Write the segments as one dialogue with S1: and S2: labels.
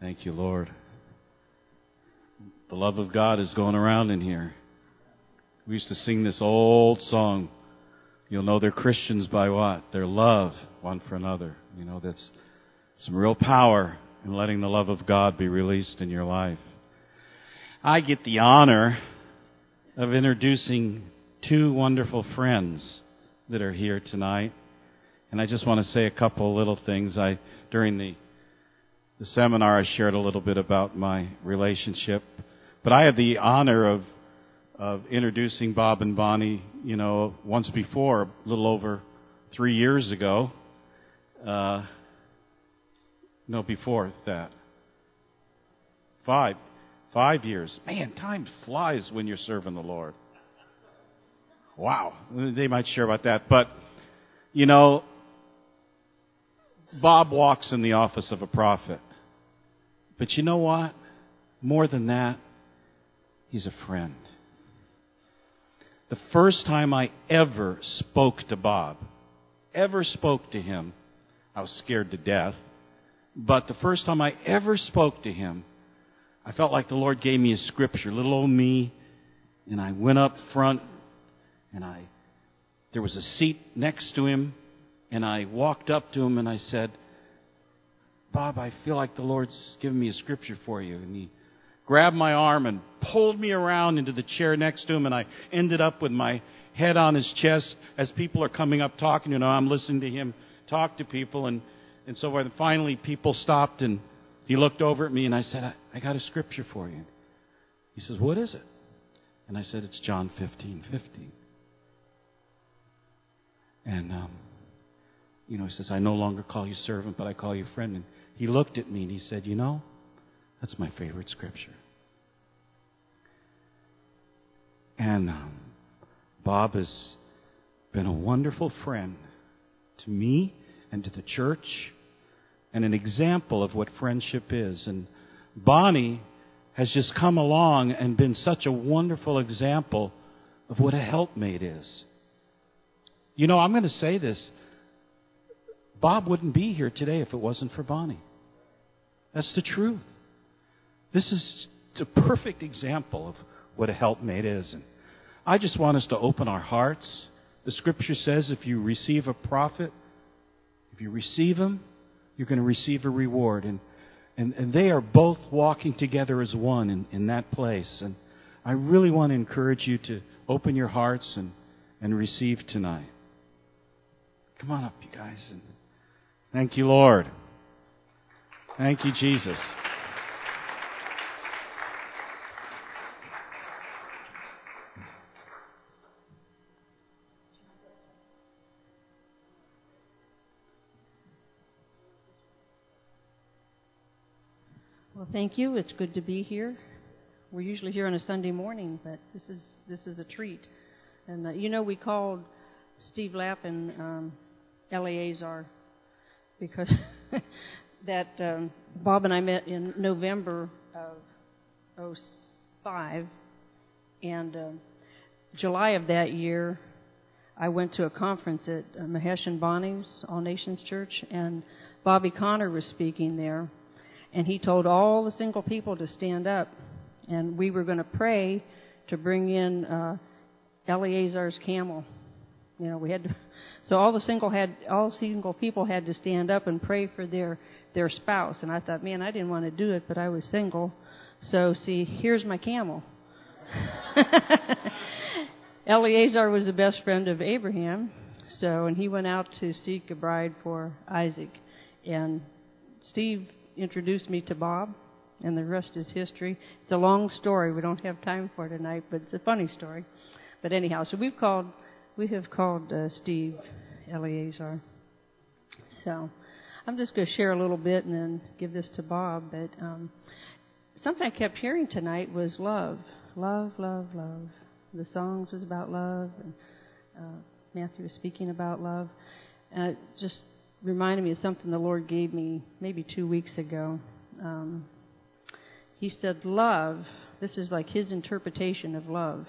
S1: Thank you, Lord. The love of God is going around in here. We used to sing this old song. You'll know they're Christians by what? Their love one for another. You know, that's some real power in letting the love of God be released in your life. I get the honor of introducing two wonderful friends that are here tonight. And I just want to say a couple little things. I during the the seminar I shared a little bit about my relationship, but I had the honor of of introducing Bob and Bonnie, you know, once before, a little over three years ago. Uh, no, before that. Five. Five years. Man, time flies when you're serving the Lord. Wow. They might share about that. But, you know, Bob walks in the office of a prophet. But you know what? More than that, he's a friend. The first time I ever spoke to Bob, ever spoke to him, I was scared to death. But the first time I ever spoke to him, I felt like the Lord gave me a scripture, little old me, and I went up front and I there was a seat next to him and I walked up to him and I said, Bob, I feel like the Lord's given me a scripture for you. And he grabbed my arm and pulled me around into the chair next to him, and I ended up with my head on his chest as people are coming up talking. You know, I'm listening to him talk to people, and, and so forth. And finally, people stopped, and he looked over at me, and I said, I, I got a scripture for you. He says, What is it? And I said, It's John 15 15. And, um, you know, he says, I no longer call you servant, but I call you friend. And he looked at me and he said, You know, that's my favorite scripture. And um, Bob has been a wonderful friend to me and to the church and an example of what friendship is. And Bonnie has just come along and been such a wonderful example of what a helpmate is. You know, I'm going to say this. Bob wouldn't be here today if it wasn't for Bonnie. That's the truth. This is a perfect example of what a helpmate is. And I just want us to open our hearts. The scripture says if you receive a prophet, if you receive him, you're going to receive a reward. And, and, and they are both walking together as one in, in that place. And I really want to encourage you to open your hearts and, and receive tonight. Come on up, you guys. And thank you, Lord. Thank you, Jesus.
S2: Well, thank you. It's good to be here. We're usually here on a Sunday morning, but this is this is a treat. And uh, you know, we called Steve Lappin um, Eleazar because that um, Bob and I met in November of 05, and uh, July of that year, I went to a conference at uh, Mahesh and Bonnie's All Nations Church, and Bobby Conner was speaking there and he told all the single people to stand up, and we were going to pray to bring in uh, Eleazar's camel. You know, we had to, so all the single had all single people had to stand up and pray for their their spouse. And I thought, man, I didn't want to do it, but I was single, so see, here's my camel. Eleazar was the best friend of Abraham, so and he went out to seek a bride for Isaac, and Steve introduced me to Bob, and the rest is history. It's a long story. We don't have time for tonight, but it's a funny story. But anyhow, so we've called, we have called uh, Steve Eleazar. So I'm just going to share a little bit and then give this to Bob. But um, something I kept hearing tonight was love, love, love, love. The songs was about love, and uh, Matthew was speaking about love. And it just reminded me of something the Lord gave me maybe two weeks ago. Um, he said, Love, this is like his interpretation of love.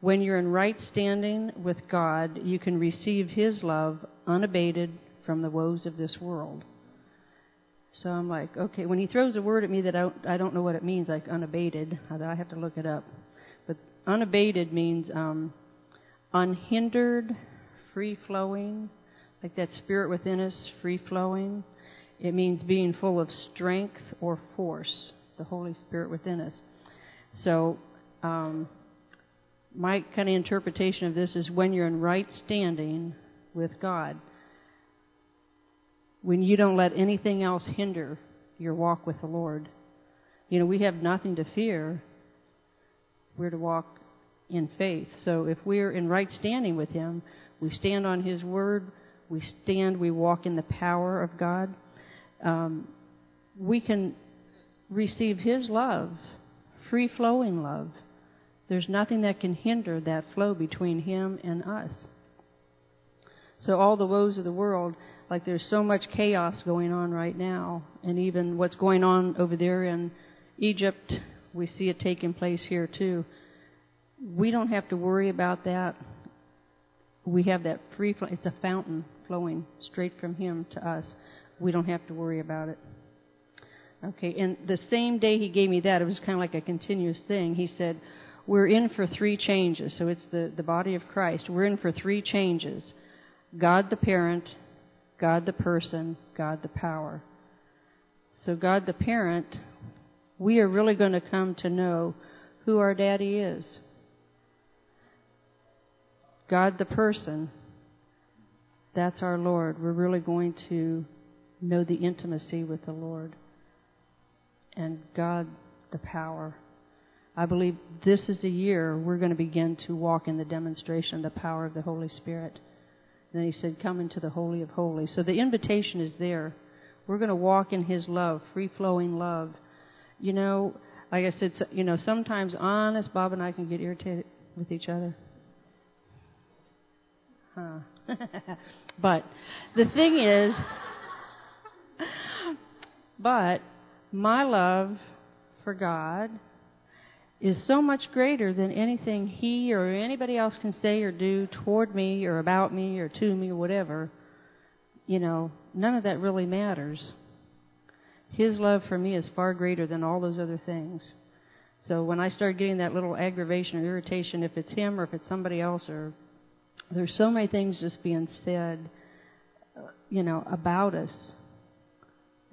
S2: When you're in right standing with God, you can receive his love unabated from the woes of this world. So I'm like, okay. When he throws a word at me that I don't, I don't know what it means, like unabated, I have to look it up. But unabated means um, unhindered, free flowing, like that spirit within us, free flowing. It means being full of strength or force, the Holy Spirit within us. So, um, my kind of interpretation of this is when you're in right standing with God, when you don't let anything else hinder your walk with the Lord. You know, we have nothing to fear. We're to walk in faith. So if we're in right standing with Him, we stand on His Word, we stand, we walk in the power of God. Um, we can receive His love, free flowing love. There's nothing that can hinder that flow between Him and us. So, all the woes of the world, like there's so much chaos going on right now, and even what's going on over there in Egypt, we see it taking place here too. We don't have to worry about that. We have that free flow. It's a fountain flowing straight from Him to us. We don't have to worry about it. Okay, and the same day He gave me that, it was kind of like a continuous thing. He said, We're in for three changes. So it's the, the body of Christ. We're in for three changes God the parent, God the person, God the power. So, God the parent, we are really going to come to know who our daddy is. God the person, that's our Lord. We're really going to know the intimacy with the Lord. And God the power. I believe this is a year we're going to begin to walk in the demonstration of the power of the Holy Spirit. And then he said, Come into the Holy of Holies. So the invitation is there. We're going to walk in his love, free flowing love. You know, like I said, you know, sometimes honest, Bob and I can get irritated with each other. Huh. but the thing is, but my love for God is so much greater than anything he or anybody else can say or do toward me or about me or to me or whatever. You know, none of that really matters. His love for me is far greater than all those other things. So when I start getting that little aggravation or irritation, if it's him or if it's somebody else, or there's so many things just being said, you know, about us.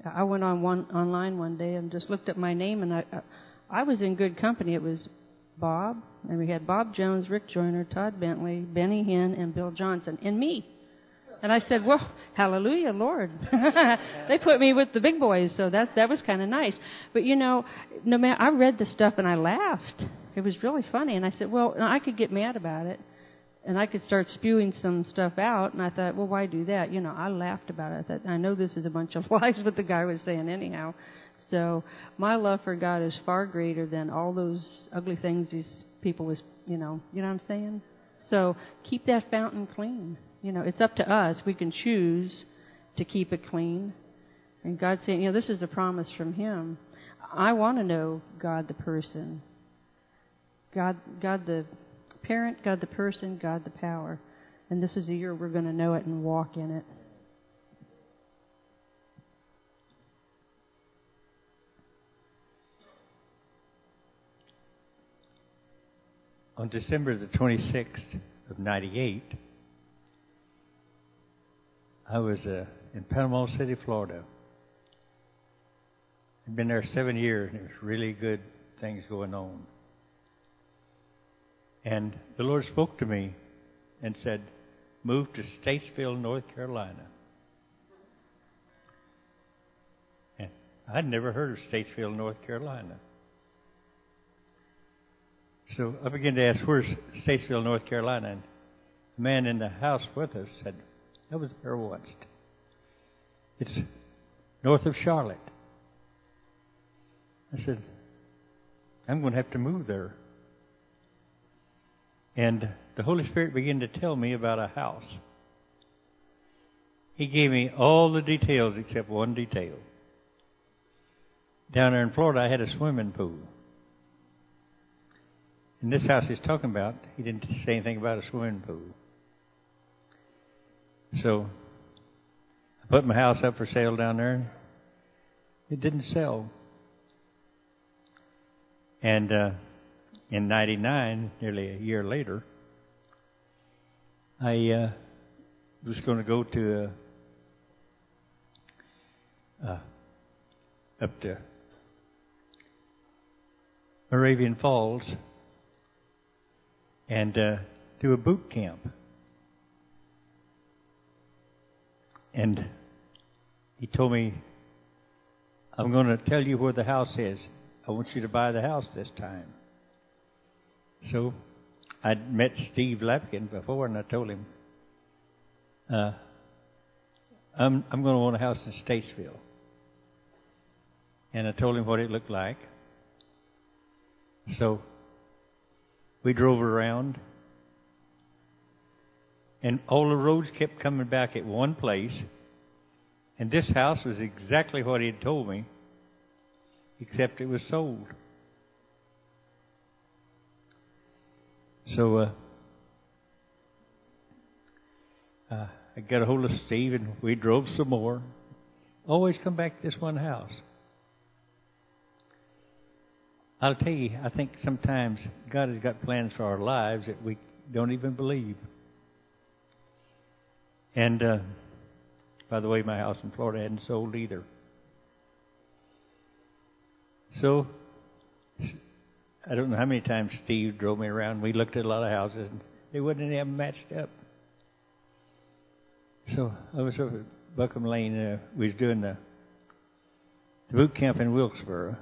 S2: I went on one online one day and just looked at my name and I I was in good company. It was Bob, and we had Bob Jones, Rick Joyner, Todd Bentley, Benny Hinn, and Bill Johnson, and me. And I said, "Well, hallelujah, Lord." they put me with the big boys, so that that was kind of nice. But you know, no matter, I read the stuff and I laughed. It was really funny, and I said, "Well, I could get mad about it." and I could start spewing some stuff out. And I thought, well, why do that? You know, I laughed about it. I thought, I know this is a bunch of lies, what the guy was saying anyhow. So my love for God is far greater than all those ugly things these people was, you know, you know what I'm saying? So keep that fountain clean. You know, it's up to us. We can choose to keep it clean. And God's saying, you know, this is a promise from Him. I want to know God the person. God, God the parent, God the person, God the power. And this is the year we're going to know it and walk in it.
S3: On December the 26th of 98, I was uh, in Panama City, Florida. I'd been there seven years, and there was really good things going on. And the Lord spoke to me and said, Move to Statesville, North Carolina. And I'd never heard of Statesville, North Carolina. So I began to ask, where's Statesville, North Carolina? And the man in the house with us said, I was there once. It's north of Charlotte. I said, I'm going to have to move there. And the Holy Spirit began to tell me about a house. He gave me all the details except one detail. Down there in Florida, I had a swimming pool. In this house he's talking about, he didn't say anything about a swimming pool. So I put my house up for sale down there. It didn't sell. And uh, in '99, nearly a year later, I uh, was going to go to uh, uh, up to Moravian Falls and uh, do a boot camp. And he told me, I'm going to tell you where the house is. I want you to buy the house this time. So I'd met Steve Lapkin before, and I told him, uh, I'm, I'm going to own a house in Statesville. And I told him what it looked like. So we drove around, and all the roads kept coming back at one place. And this house was exactly what he had told me, except it was sold. So uh, uh, I got a hold of Steve, and we drove some more. Always come back to this one house. I'll tell you, I think sometimes God has got plans for our lives that we don't even believe. And uh, by the way, my house in Florida hadn't sold either. So I don't know how many times Steve drove me around. We looked at a lot of houses, and they wouldn't have matched up. So I was over at Buckham Lane. Uh, we was doing the, the boot camp in Wilkesboro.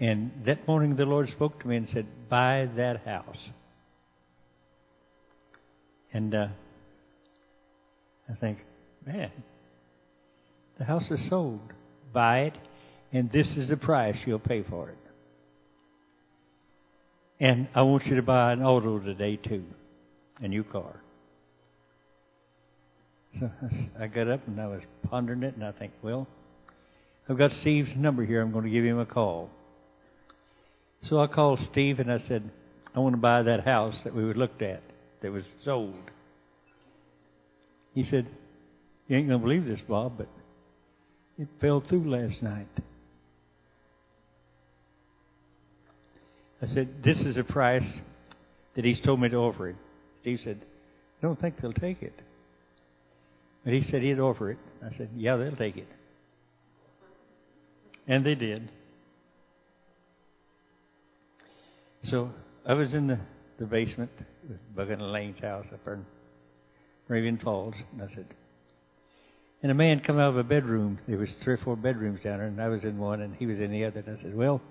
S3: And that morning the Lord spoke to me and said, Buy that house. And uh, I think, man, the house is sold. Buy it, and this is the price you'll pay for it. And I want you to buy an auto today, too, a new car. So I got up and I was pondering it, and I think, well, I've got Steve's number here. I'm going to give him a call. So I called Steve and I said, I want to buy that house that we looked at that was sold. He said, You ain't going to believe this, Bob, but it fell through last night. I said, This is a price that he's told me to offer it. Steve said, I don't think they'll take it. But he said he'd offer it. I said, Yeah, they'll take it. And they did. So I was in the, the basement with Buchan Lane's house up in Moravian Falls, and I said, and a man come out of a bedroom. There was three or four bedrooms down there, and I was in one, and he was in the other. And I said, "Well,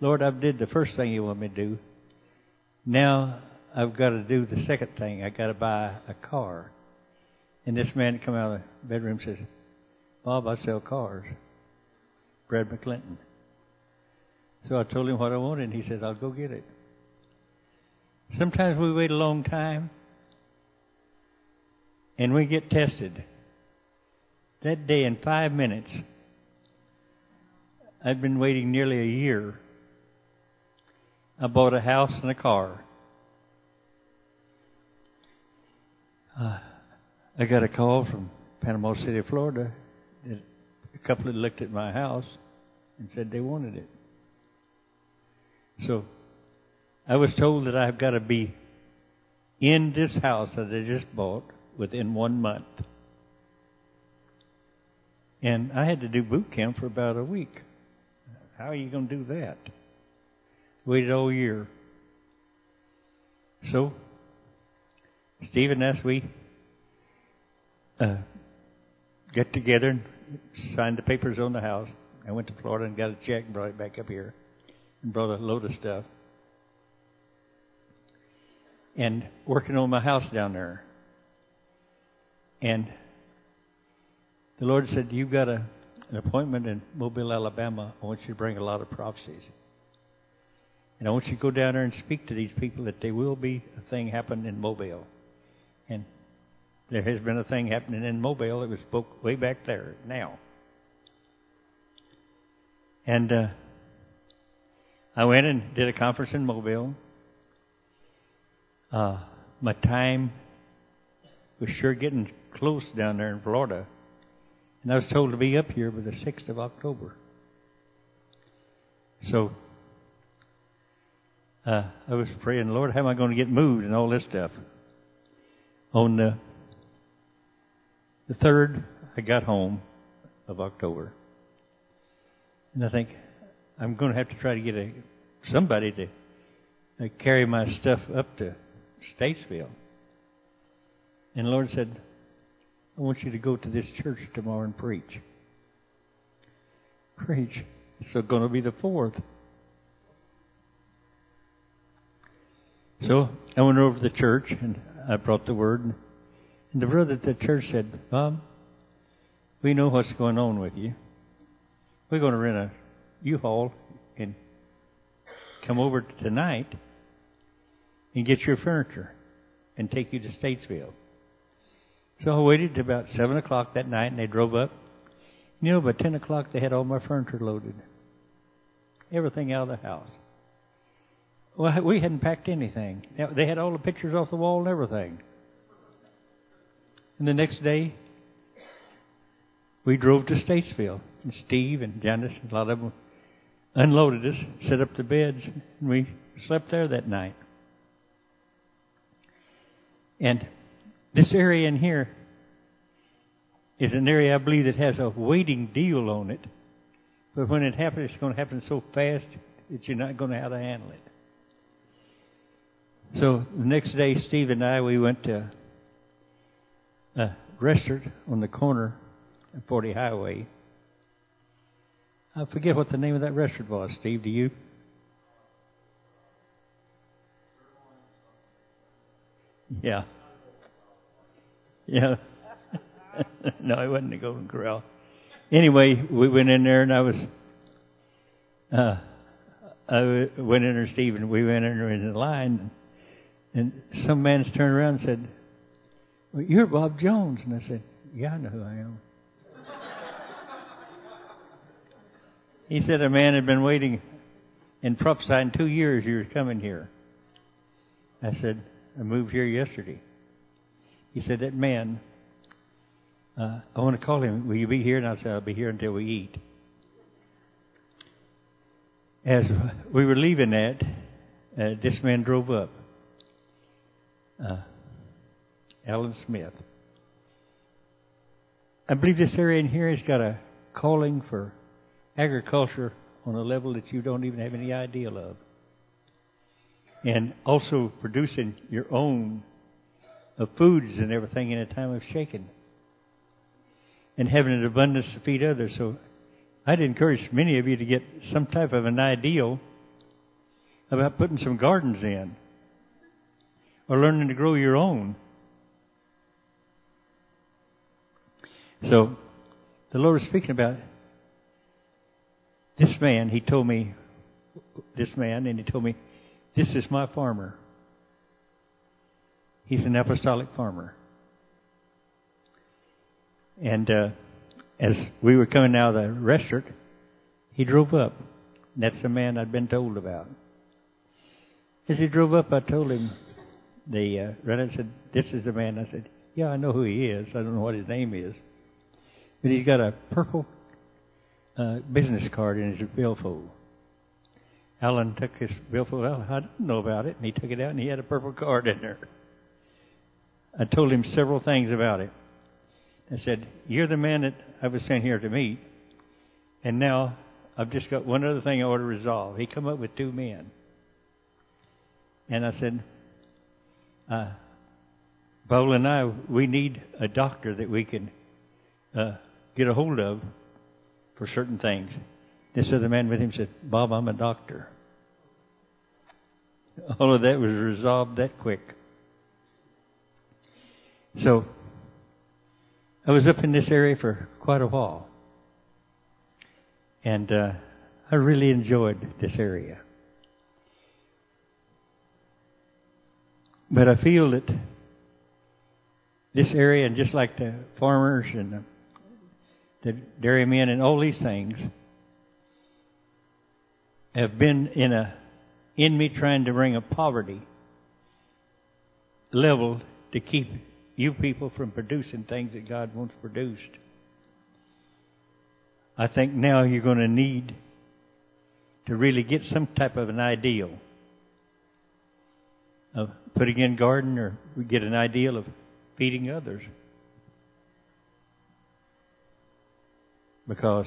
S3: Lord, I've did the first thing you want me to do. Now I've got to do the second thing. I got to buy a car." And this man come out of the bedroom and says, "Bob, I sell cars." Brad McClinton. So I told him what I wanted, and he said, I'll go get it. Sometimes we wait a long time, and we get tested. That day, in five minutes, I'd been waiting nearly a year. I bought a house and a car. Uh, I got a call from Panama City, Florida. A couple had looked at my house and said they wanted it. So I was told that I've got to be in this house that I just bought within one month. And I had to do boot camp for about a week. How are you going to do that? Waited all year. So, Steve and us, we uh, get together and signed the papers on the house. I went to Florida and got a check and brought it back up here brought a load of stuff. And working on my house down there. And the Lord said, You've got a, an appointment in Mobile, Alabama. I want you to bring a lot of prophecies. And I want you to go down there and speak to these people that there will be a thing happen in Mobile. And there has been a thing happening in Mobile. that was spoke way back there now. And uh, I went and did a conference in Mobile. Uh, my time was sure getting close down there in Florida. And I was told to be up here by the 6th of October. So uh, I was praying, Lord, how am I going to get moved and all this stuff? On the, the 3rd, I got home of October. And I think, I'm going to have to try to get a somebody to uh, carry my stuff up to Statesville. And the Lord said, I want you to go to this church tomorrow and preach. Preach. It's going to be the fourth. So I went over to the church and I brought the word. And the brother at the church said, Bob, we know what's going on with you. We're going to rent a U-Haul and come over tonight and get your furniture and take you to Statesville. So I waited till about 7 o'clock that night and they drove up. You know, by 10 o'clock they had all my furniture loaded. Everything out of the house. Well, we hadn't packed anything. They had all the pictures off the wall and everything. And the next day, we drove to Statesville. And Steve and Janice, and a lot of them unloaded us, set up the beds, and we slept there that night. And this area in here is an area I believe that has a waiting deal on it. But when it happens, it's going to happen so fast that you're not going to know how to handle it. So the next day, Steve and I, we went to a restaurant on the corner of 40 Highway. I forget what the name of that restaurant was. Steve, do you? Yeah. Yeah. no, it wasn't the Golden Corral. Anyway, we went in there and I was, uh, I went in there, Steve, and we went in there in the line. And some man turned around and said, well, You're Bob Jones. And I said, Yeah, I know who I am. He said a man had been waiting and prophesying two years you were coming here. I said, I moved here yesterday. He said, That man, uh, I want to call him. Will you be here? And I said, I'll be here until we eat. As we were leaving that, uh, this man drove up uh, Alan Smith. I believe this area in here has got a calling for agriculture on a level that you don't even have any idea of. And also producing your own of foods and everything in a time of shaking. And having an abundance to feed others. So I'd encourage many of you to get some type of an ideal about putting some gardens in or learning to grow your own. So, the Lord is speaking about this man. He told me, this man, and he told me, this is my farmer. He's an apostolic farmer. And uh, as we were coming out of the restaurant, he drove up. That's the man I'd been told about. As he drove up, I told him, the uh, runner said, "This is the man." I said, "Yeah, I know who he is. I don't know what his name is, but he's got a purple uh, business card in his billfold." Alan took his billfold out. I didn't know about it, and he took it out, and he had a purple card in there. I told him several things about it. I said, "You're the man that I was sent here to meet, and now I've just got one other thing I want to resolve." He come up with two men, and I said, uh, and I, we need a doctor that we can uh, get a hold of for certain things. This other man with him said, Bob, I'm a doctor. All of that was resolved that quick. So, I was up in this area for quite a while. And uh, I really enjoyed this area. But I feel that this area, and just like the farmers and the, the dairymen and all these things, have been in a in me trying to bring a poverty level to keep you people from producing things that God wants produced. I think now you're going to need to really get some type of an ideal of putting in garden or get an ideal of feeding others. Because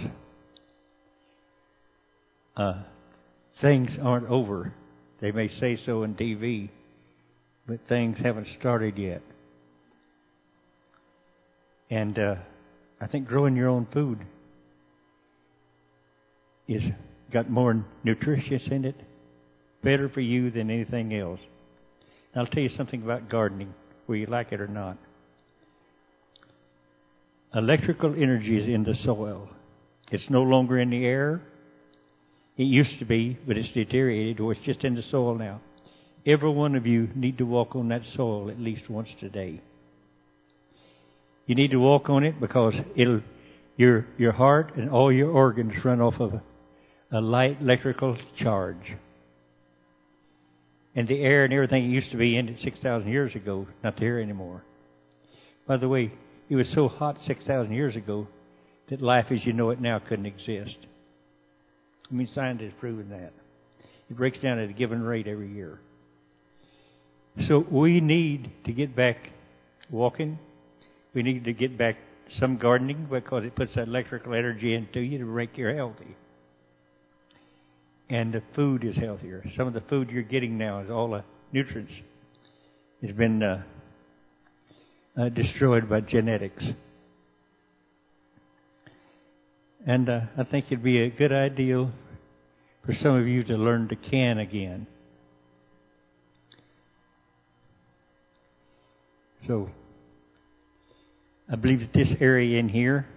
S3: uh, things aren't over. They may say so on TV, but things haven't started yet. And uh, I think growing your own food is got more nutritious in it, better for you than anything else. And I'll tell you something about gardening, whether you like it or not. Electrical energy is in the soil. It's no longer in the air. It used to be, but it's deteriorated, or it's just in the soil now. Every one of you need to walk on that soil at least once today. You need to walk on it because it'll your your heart and all your organs run off of a, light electrical charge. And the air and everything it used to be in it six thousand years ago, not there anymore. By the way, it was so hot six thousand years ago that life as you know it now couldn't exist. I mean scientists have proven that. It breaks down at a given rate every year. So we need to get back walking we need to get back some gardening because it puts that electrical energy into you to make you healthy. And the food is healthier. Some of the food you're getting now is all the nutrients has been uh, uh, destroyed by genetics. And uh, I think it'd be a good idea for some of you to learn to can again. So I believe that this area in here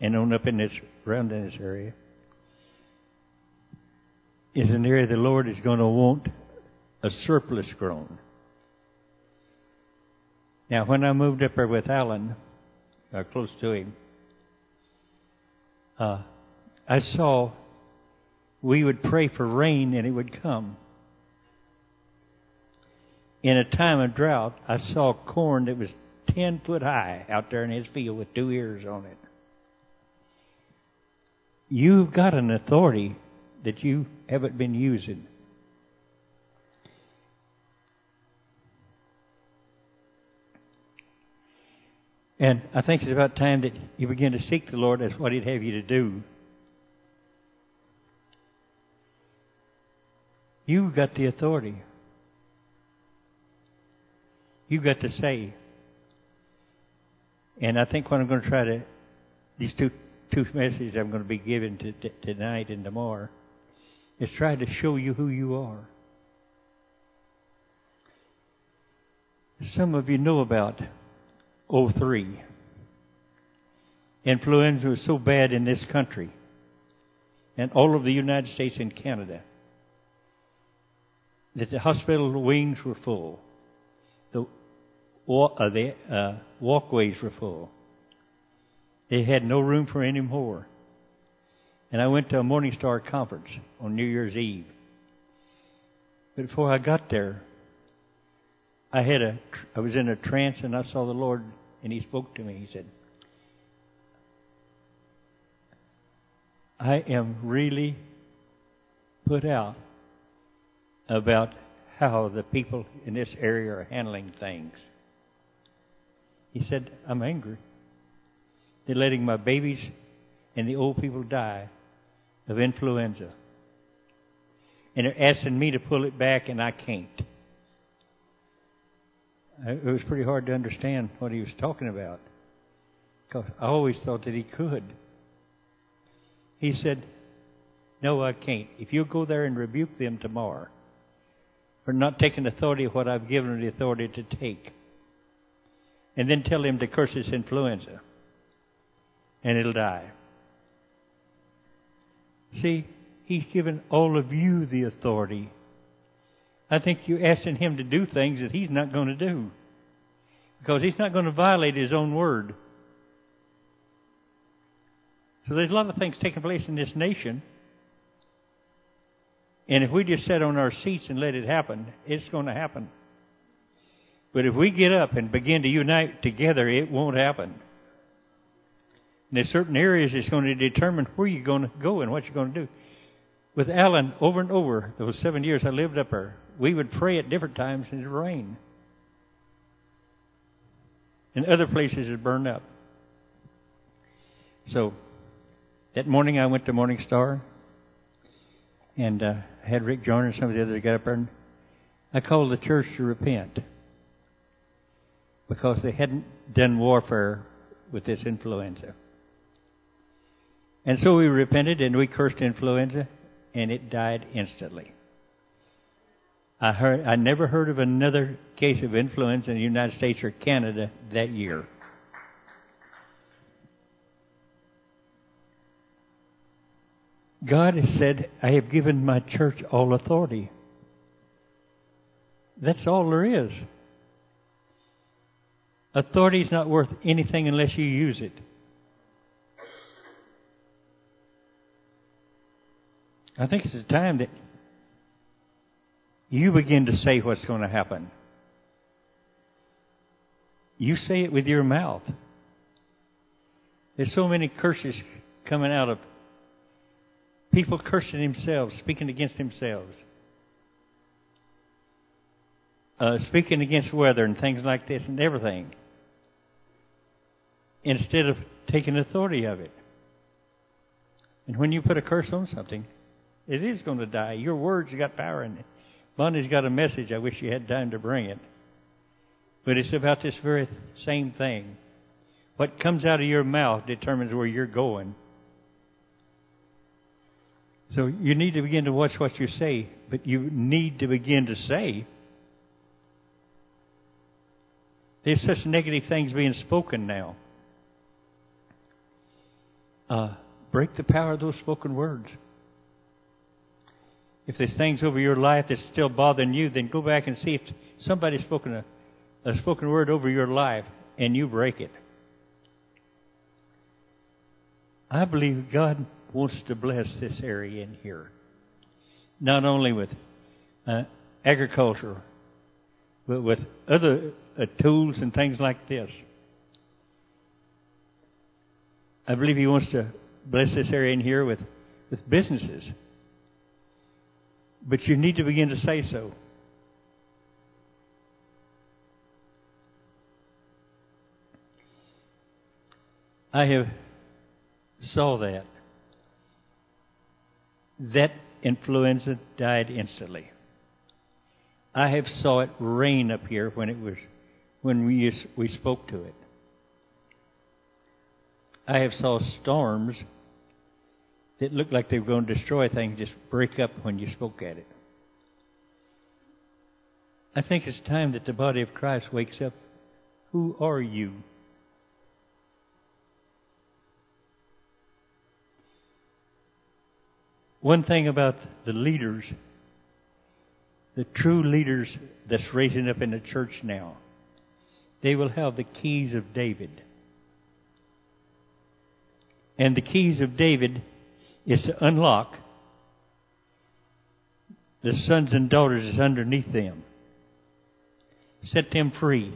S3: and on up in this, around in this area, is an area the Lord is going to want a surplus grown. Now, when I moved up there with Alan, uh, close to him, uh, I saw we would pray for rain and it would come. In a time of drought, I saw corn that was 10 foot high out there in his field with two ears on it. You've got an authority that you haven't been using. And I think it's about time that you begin to seek the Lord as what He'd have you to do. You've got the authority. You've got to say, and I think what I'm going to try to, these two, two messages I'm going to be giving to, to, tonight and tomorrow, is try to show you who you are. Some of you know about 03. Influenza was so bad in this country and all of the United States and Canada that the hospital wings were full. The uh, the uh, walkways were full. They had no room for any more. And I went to a Morning Star conference on New Year's Eve. But before I got there, I had a I was in a trance and I saw the Lord and he spoke to me. He said, I am really put out about how the people in this area are handling things. He said, I'm angry. They're letting my babies and the old people die of influenza. And they're asking me to pull it back, and I can't. It was pretty hard to understand what he was talking about. Because I always thought that he could. He said, No, I can't. If you go there and rebuke them tomorrow for not taking authority of what I've given them the authority to take, and then tell him to curse his influenza, and it'll die. See, he's given all of you the authority. I think you're asking him to do things that he's not going to do. Because he's not going to violate his own word. So there's a lot of things taking place in this nation. And if we just sit on our seats and let it happen, it's going to happen. But if we get up and begin to unite together, it won't happen. And there's certain areas that's going to determine where you're going to go and what you're going to do. With Alan, over and over, those seven years I lived up there, we would pray at different times and it would rain. And other places it burned up. So, that morning I went to Morning Star and uh, had Rick Joyner and some of the others get up there and I called the church to repent because they hadn't done warfare with this influenza. And so we repented and we cursed influenza and it died instantly. I heard I never heard of another case of influenza in the United States or Canada that year. God has said, I have given my church all authority. That's all there is. Authority is not worth anything unless you use it. I think it's a time that you begin to say what's going to happen. You say it with your mouth. There's so many curses coming out of people cursing themselves, speaking against themselves, uh, speaking against weather and things like this and everything, instead of taking authority of it. And when you put a curse on something, it is going to die. Your words got power in it. Bonnie's got a message. I wish you had time to bring it. But it's about this very same thing. What comes out of your mouth determines where you're going. So you need to begin to watch what you say, but you need to begin to say. There's such negative things being spoken now. Uh, break the power of those spoken words. If there's things over your life that's still bothering you, then go back and see if somebody's spoken a, a spoken word over your life and you break it. I believe God wants to bless this area in here. Not only with uh, agriculture, but with other uh, tools and things like this. I believe He wants to bless this area in here with, with businesses. But you need to begin to say so. I have saw that. That influenza died instantly. I have saw it rain up here when it was when we we spoke to it. I have saw storms that looked like they were going to destroy things just break up when you spoke at it. I think it's time that the body of Christ wakes up. Who are you? One thing about the leaders, the true leaders that's raising up in the church now, they will have the keys of David. And the keys of David is to unlock the sons and daughters that's underneath them. Set them free.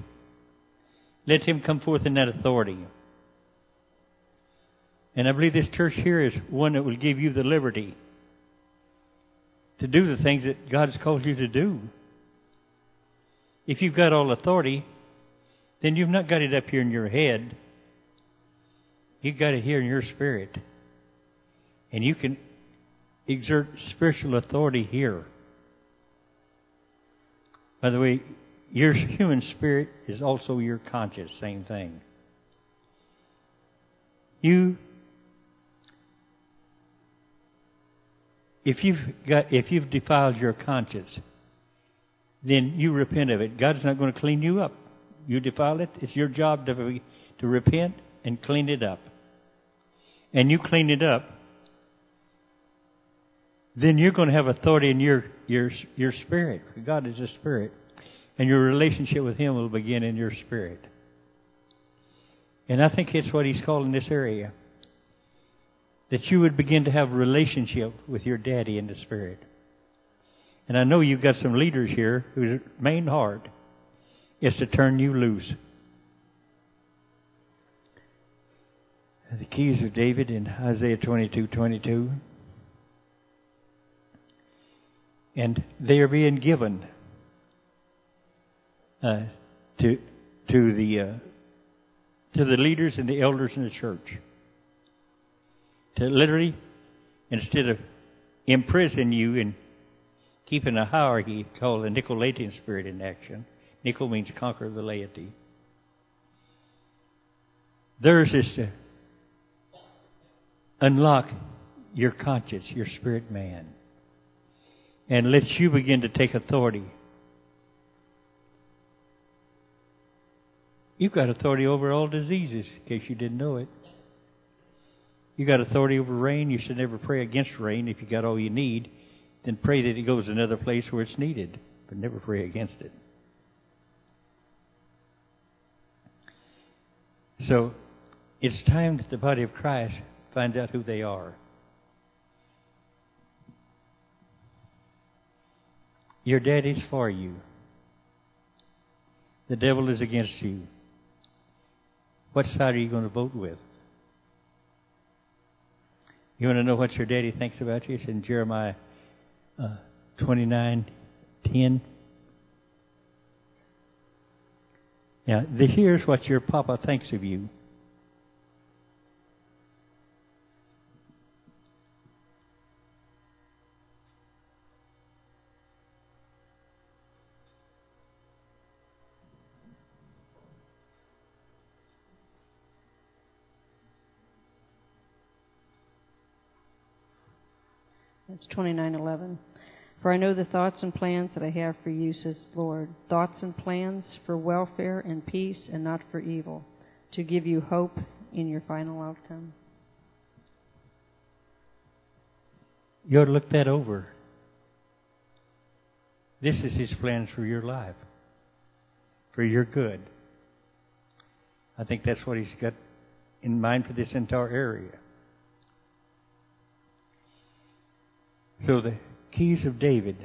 S3: Let them come forth in that authority. And I believe this church here is one that will give you the liberty to do the things that God has called you to do. If you've got all authority, then you've not got it up here in your head. You've got it here in your spirit. And you can exert spiritual authority here. By the way, your human spirit is also your conscience, same thing. You if you've got if you've defiled your conscience, then you repent of it. God's not going to clean you up. You defile it, it's your job to to repent and clean it up. And you clean it up, then you're going to have authority in your your your spirit. God is a spirit, and your relationship with Him will begin in your spirit. And I think it's what He's calling this area. That you would begin to have a relationship with your daddy in the spirit. And I know you've got some leaders here whose main heart is to turn you loose. the keys of David in Isaiah 22 22. And they are being given uh, to, to, the, uh, to the leaders and the elders in the church. To literally, instead of imprison you and keeping a hierarchy called the Nicolaitan spirit in action, Nicol means conquer the laity. Theirs is to unlock your conscience, your spirit man, and let you begin to take authority. You've got authority over all diseases, in case you didn't know it. You've got authority over rain. You should never pray against rain if you got all you need. Then pray that it goes another place where it's needed, but never pray against it. So it's time that the body of Christ finds out who they are. Your daddy's for you. The devil is against you. What side are you going to vote with? You want to know what your daddy thinks about you? It's in Jeremiah uh, 29 10. Now, here's what your papa thinks of you.
S2: It's 29:11. For I know the thoughts and plans that I have for you, says the Lord, thoughts and plans for welfare and peace and not for evil, to give you hope in your final outcome.
S3: You ought to look that over. This is His plans for your life, for your good. I think that's what He's got in mind for this entire area. So the keys of David.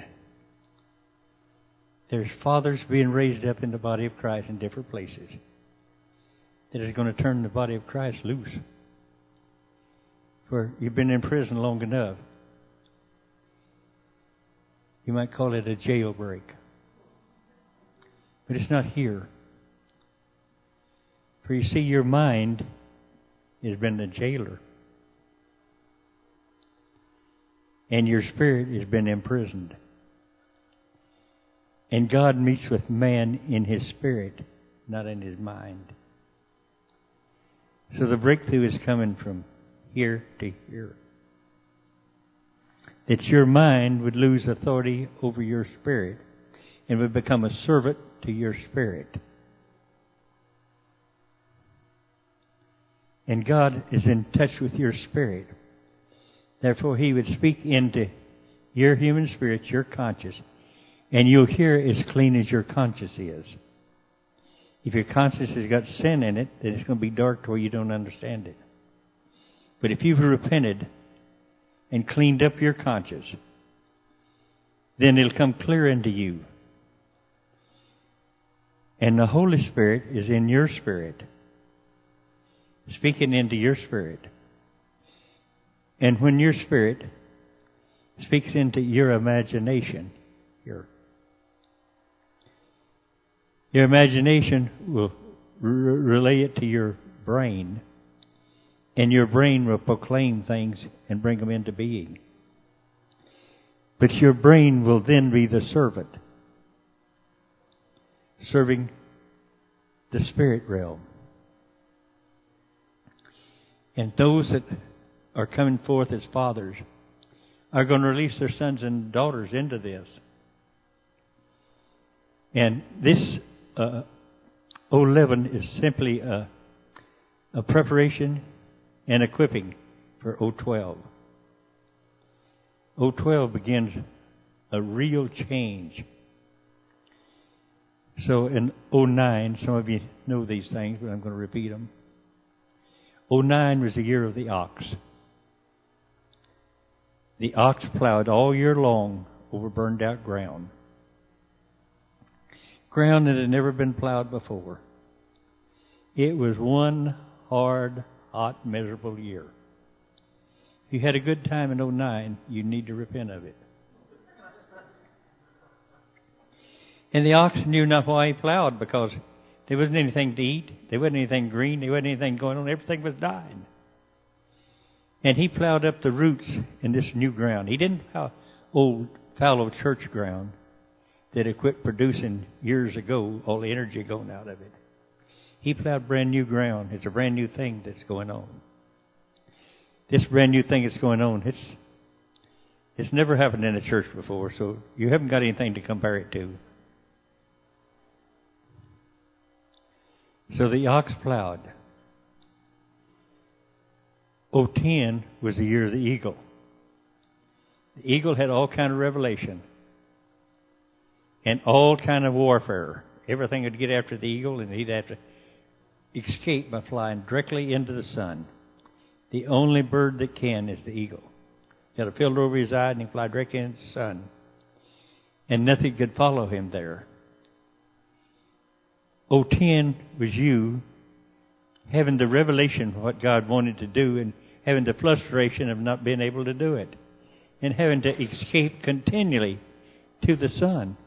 S3: There's fathers being raised up in the body of Christ in different places that is going to turn the body of Christ loose. For you've been in prison long enough. You might call it a jailbreak. But it's not here. For you see, your mind has been the jailer and your spirit has been imprisoned. And God meets with man in his spirit, not in his mind. So the breakthrough is coming from here to here. That your mind would lose authority over your spirit and would become a servant to your spirit. And God is in touch with your spirit. Therefore, He would speak into your human spirit, your conscience, and you'll hear as clean as your conscience is. If your conscience has got sin in it, then it's going to be dark to where you don't understand it. But if you've repented and cleaned up your conscience, then it'll come clear into you. And the Holy Spirit is in your spirit, speaking into your spirit. And when your spirit speaks into your imagination, your, your imagination will relay it to your brain, and your brain will proclaim things and bring them into being. But your brain will then be the servant, serving the spirit realm. And those that are coming forth as fathers are going to release their sons and daughters into this. And this uh, 011 is simply a, a preparation and equipping for 012. 012 begins a real change. So in 09, some of you know these things, but I'm going to repeat them. 09 was the year of the ox. The ox plowed all year long over burned out ground. Ground that had never been plowed before. It was one hard, hot, miserable year. If you had a good time in 09, you need to repent of it. And the ox knew not why he plowed because there wasn't anything to eat. There wasn't anything green. There wasn't anything going on. Everything was dying. And he plowed up the roots in this new ground. He didn't plow old fallow church ground that had quit producing years ago, all the energy going out of it. He plowed brand new ground. It's a brand new thing that's going on. This brand new thing that's going on, it's it's never happened in a church before, so you haven't got anything to compare it to. So the ox plowed. 010 was the year of the eagle. The eagle had all kind of revelation and all kind of warfare. Everything would get after the eagle, and he'd have to escape by flying directly into the sun. The only bird that can is the eagle. He had a filter over his eye, and he fly directly into the sun, and nothing could follow him there. 010 was you having the revelation of what God wanted to do and having the frustration of not being able to do it and having to escape continually to the sun,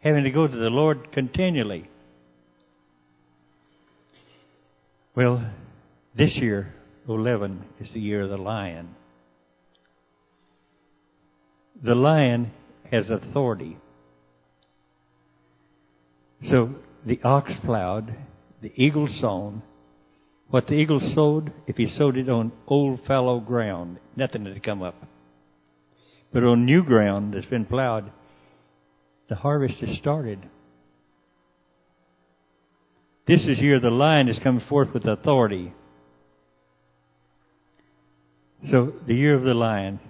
S3: having to go to the Lord continually. Well, this year, 11, is the year of the lion. The lion has authority. So the ox plowed, the eagle sown. What the eagle sowed, if he sowed it on old fallow ground, nothing had come up. But on new ground that's been plowed, the harvest has started. This is year the lion has come forth with authority. So the year of the lion.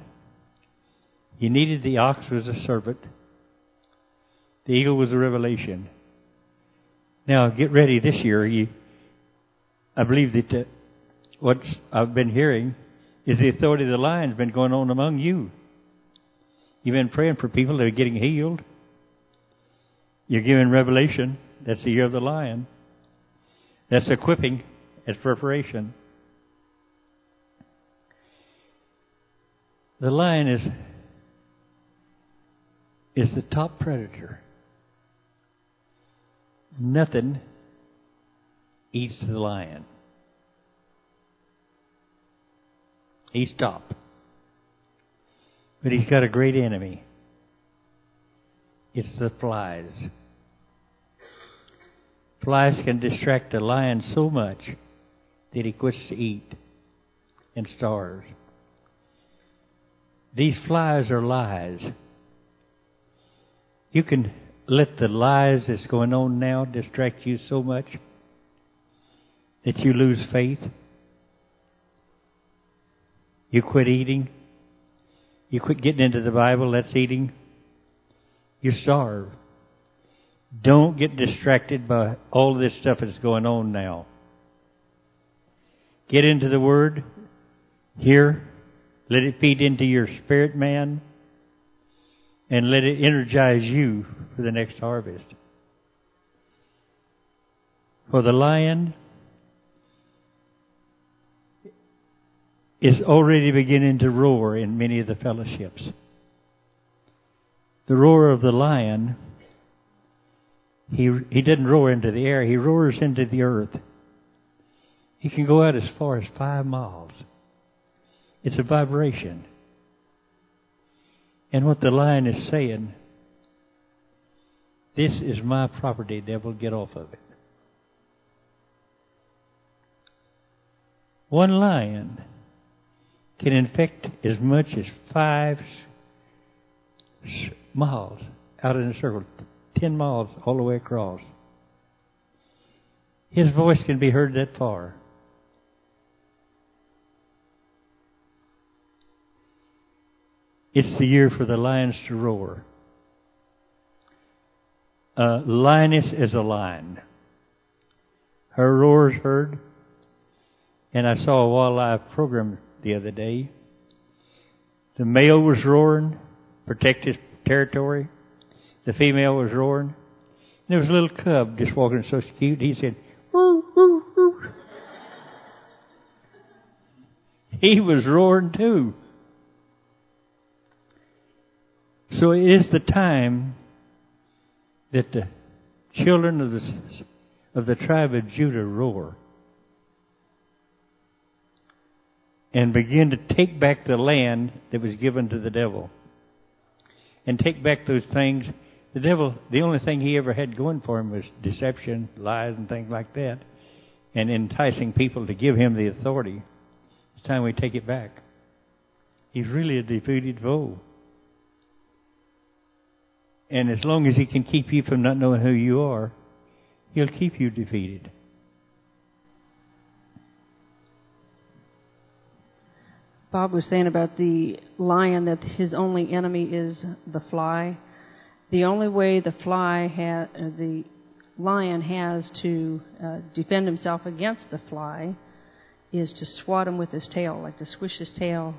S3: You needed the ox was a servant. The eagle was a revelation. Now, get ready this year. You, I believe that uh, what I've been hearing is the authority of the lion has been going on among you. You've been praying for people that are getting healed. You're giving revelation. That's the year of the lion. That's equipping. That's preparation. The lion is is the top predator nothing eats the lion. He top. But he's got a great enemy. It's the flies. Flies can distract a lion so much that he quits to eat and starves. These flies are lies. You can let the lies that's going on now distract you so much that you lose faith. You quit eating. You quit getting into the Bible, that's eating. You starve. Don't get distracted by all this stuff that's going on now. Get into the Word. Hear. Let it feed into your spirit man and let it energize you for the next harvest. For the lion is already beginning to roar in many of the fellowships. The roar of the lion, he, he doesn't roar into the air, he roars into the earth. He can go out as far as five miles. It's a vibration. And what the lion is saying, this is my property, devil, get off of it. One lion can infect as much as five miles out in a circle, ten miles all the way across. His voice can be heard that far. It's the year for the lions to roar. A lioness is a lion. Her roar is heard. And I saw a wildlife program the other day. The male was roaring, protect his territory. The female was roaring. And there was a little cub just walking so cute. He said, woo, woo, woo. he was roaring too. So it is the time that the children of the, of the tribe of Judah roar and begin to take back the land that was given to the devil and take back those things. The devil, the only thing he ever had going for him was deception, lies, and things like that, and enticing people to give him the authority. It's time we take it back. He's really a defeated foe. And as long as he can keep you from not knowing who you are, he'll keep you defeated.
S2: Bob was saying about the lion that his only enemy is the fly. The only way the fly ha- uh, the lion has to uh, defend himself against the fly is to swat him with his tail, like to swish his tail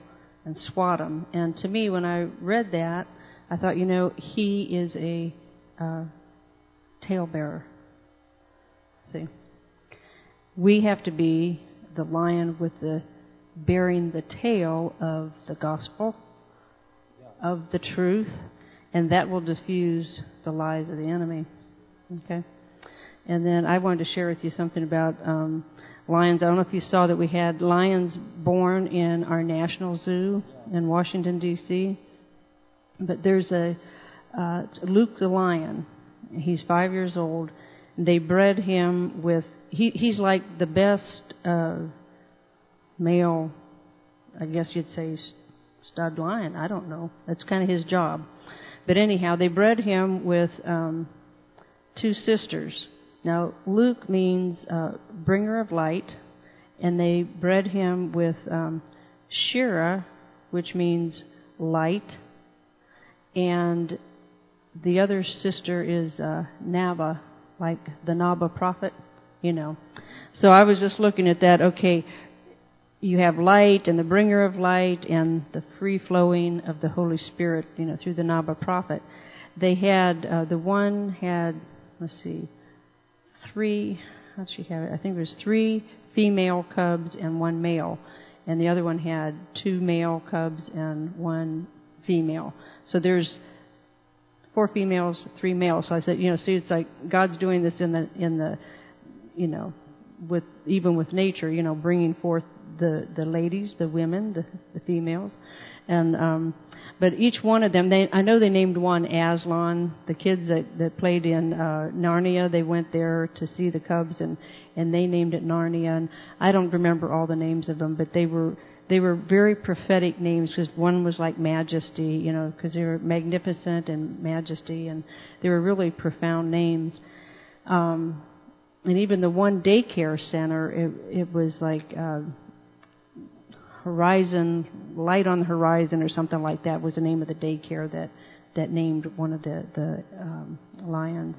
S2: and swat him. And to me, when I read that, I thought, you know, he is a uh, tail bearer. See, we have to be the lion with the bearing the tail of the gospel, of the truth, and that will diffuse the lies of the enemy. Okay? And then I wanted to share with you something about um, lions. I don't know if you saw that we had lions born in our national zoo in Washington, D.C. But there's a uh, Luke the lion. He's five years old. They bred him with. He, he's like the best uh, male, I guess you'd say, stud lion. I don't know. That's kind of his job. But anyhow, they bred him with um, two sisters. Now, Luke means uh, bringer of light, and they bred him with um, Shira, which means light, and the other sister is uh, Naba, like the Naba prophet, you know. So I was just looking at that. Okay, you have light and the bringer of light and the free flowing of the Holy Spirit, you know, through the Naba prophet. They had uh, the one had let's see, three. How'd she have it? I think there was three female cubs and one male, and the other one had two male cubs and one female. So there's four females, three males. So I said, you know, see, it's like God's doing this in the in the, you know, with even with nature, you know, bringing forth the the ladies, the women, the, the females, and um, but each one of them, they I know they named one Aslan. The kids that that played in uh, Narnia, they went there to see the cubs, and and they named it Narnia. And I don't remember all the names of them, but they were they were very prophetic names because one was like majesty, you know, because they were magnificent and majesty, and they were really profound names. Um, and even the one daycare center, it, it was like uh, Horizon, Light on the Horizon, or something like that was the name of the daycare that that named one of the the um, lions.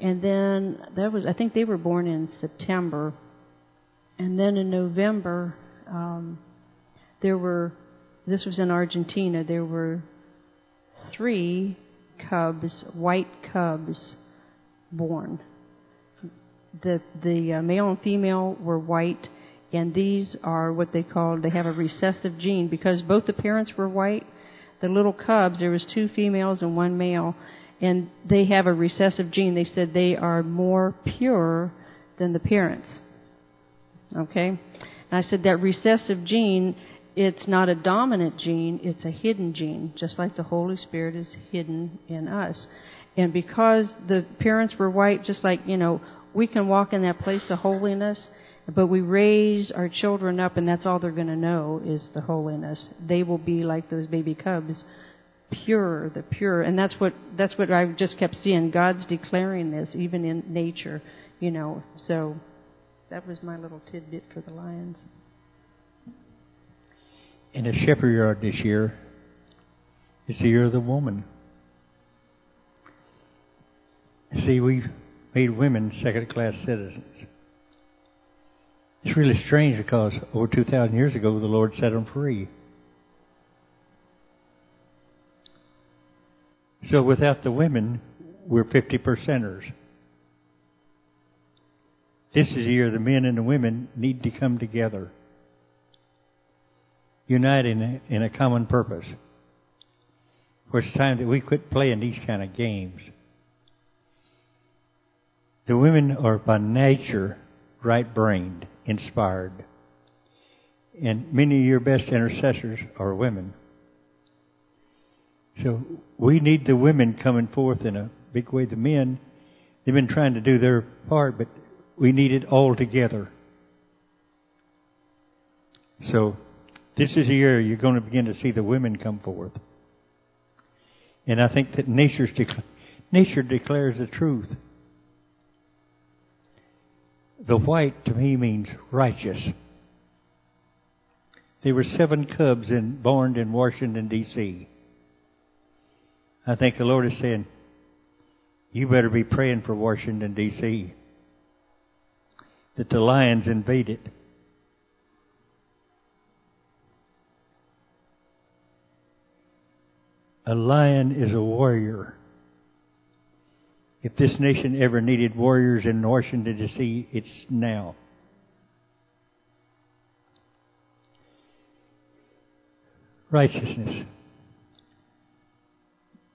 S2: And then that was, I think they were born in September, and then in November. Um, there were, this was in Argentina, there were three cubs, white cubs, born. The, the uh, male and female were white, and these are what they call, they have a recessive gene. Because both the parents were white, the little cubs, there was two females and one male, and they have a recessive gene. They said they are more pure than the parents. Okay? And I said that recessive gene it's not a dominant gene, it's a hidden gene, just like the Holy Spirit is hidden in us. And because the parents were white, just like, you know, we can walk in that place of holiness, but we raise our children up and that's all they're going to know is the holiness. They will be like those baby cubs, pure, the pure. And that's what that's what I just kept seeing. God's declaring this even in nature, you know. So that was my little tidbit for the lions
S3: in the shepherd yard this year is the year of the woman. See, we've made women second class citizens. It's really strange because over 2,000 years ago, the Lord set them free. So without the women, we're 50 percenters. This is the year the men and the women need to come together. unite in a, in a common purpose. For it's time that we quit playing these kind of games. The women are by nature right brained, inspired. And many of your best intercessors are women. So we need the women coming forth in a big way. The men, they've been trying to do their part, but we need it all together. So this is the year you're going to begin to see the women come forth. And I think that nature's nature declares the truth. The white to me means righteous. There were seven cubs in, born in Washington, D.C. I think the Lord is saying, you better be praying for Washington, D.C. That the lions invade it. A lion is a warrior. If this nation ever needed warriors in Washington, D.C., it's now. Righteousness.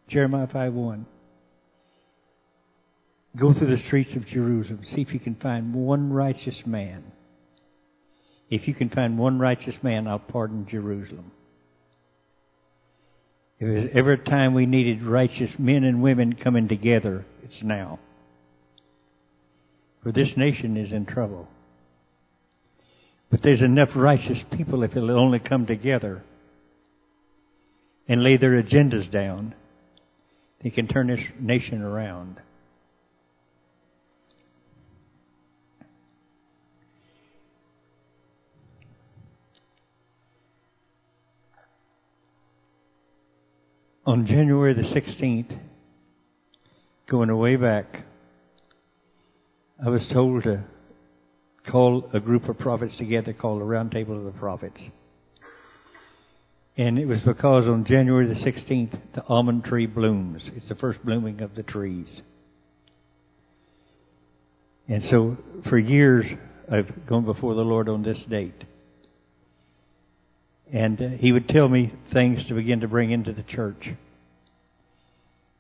S3: Jeremiah 5 1. Go through the streets of Jerusalem. See if you can find one righteous man. If you can find one righteous man, I'll pardon Jerusalem. If there's ever a time we needed righteous men and women coming together, it's now. For this nation is in trouble. But there's enough righteous people if they'll only come together and lay their agendas down, they can turn this nation around. On January the 16th, going way back, I was told to call a group of prophets together called the Round Table of the Prophets. And it was because on January the 16th, the almond tree blooms. It's the first blooming of the trees. And so for years, I've gone before the Lord on this date. And uh, he would tell me things to begin to bring into the church.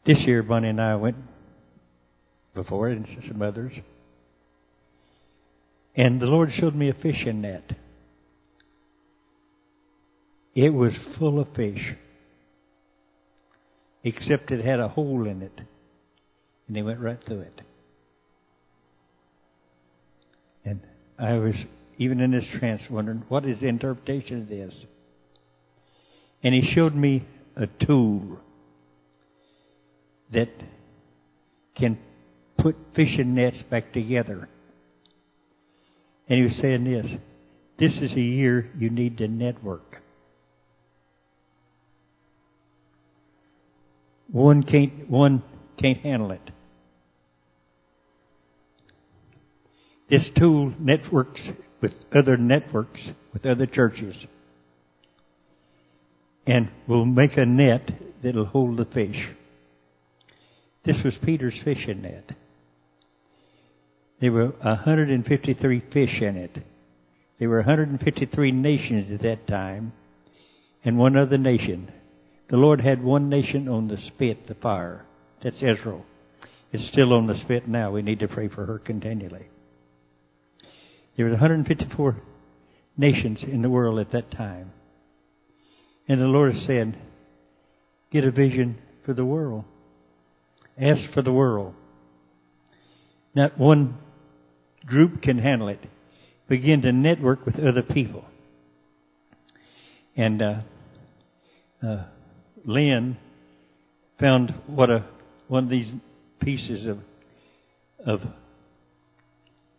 S3: This year, Bunny and I went before it, and some others. And the Lord showed me a fishing net. It was full of fish, except it had a hole in it, and they went right through it. And I was, even in this trance, wondering, what is the interpretation of this? And he showed me a tool that can put fishing nets back together. And he was saying this this is a year you need to network. One can't, one can't handle it. This tool networks with other networks, with other churches and we'll make a net that'll hold the fish. This was Peter's fishing net. There were 153 fish in it. There were 153 nations at that time, and one other nation. The Lord had one nation on the spit, the fire. That's Israel. It's still on the spit now. We need to pray for her continually. There were 154 nations in the world at that time. And the Lord is saying, get a vision for the world. Ask for the world. Not one group can handle it. Begin to network with other people. And uh, uh, Lynn found what a one of these pieces of of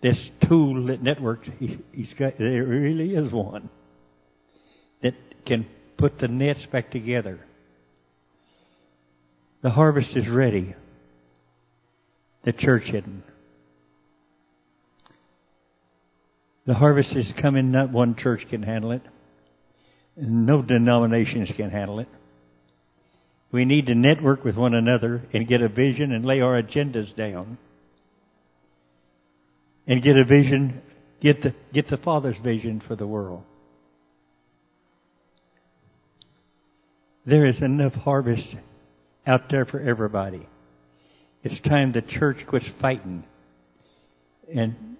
S3: this tool that networks. He, he's got there really is one that can put the nets back together. The harvest is ready. The church hidden. The harvest is coming, not one church can handle it. No denominations can handle it. We need to network with one another and get a vision and lay our agendas down. And get a vision, get the, get the Father's vision for the world. There is enough harvest out there for everybody. It's time the church quits fighting and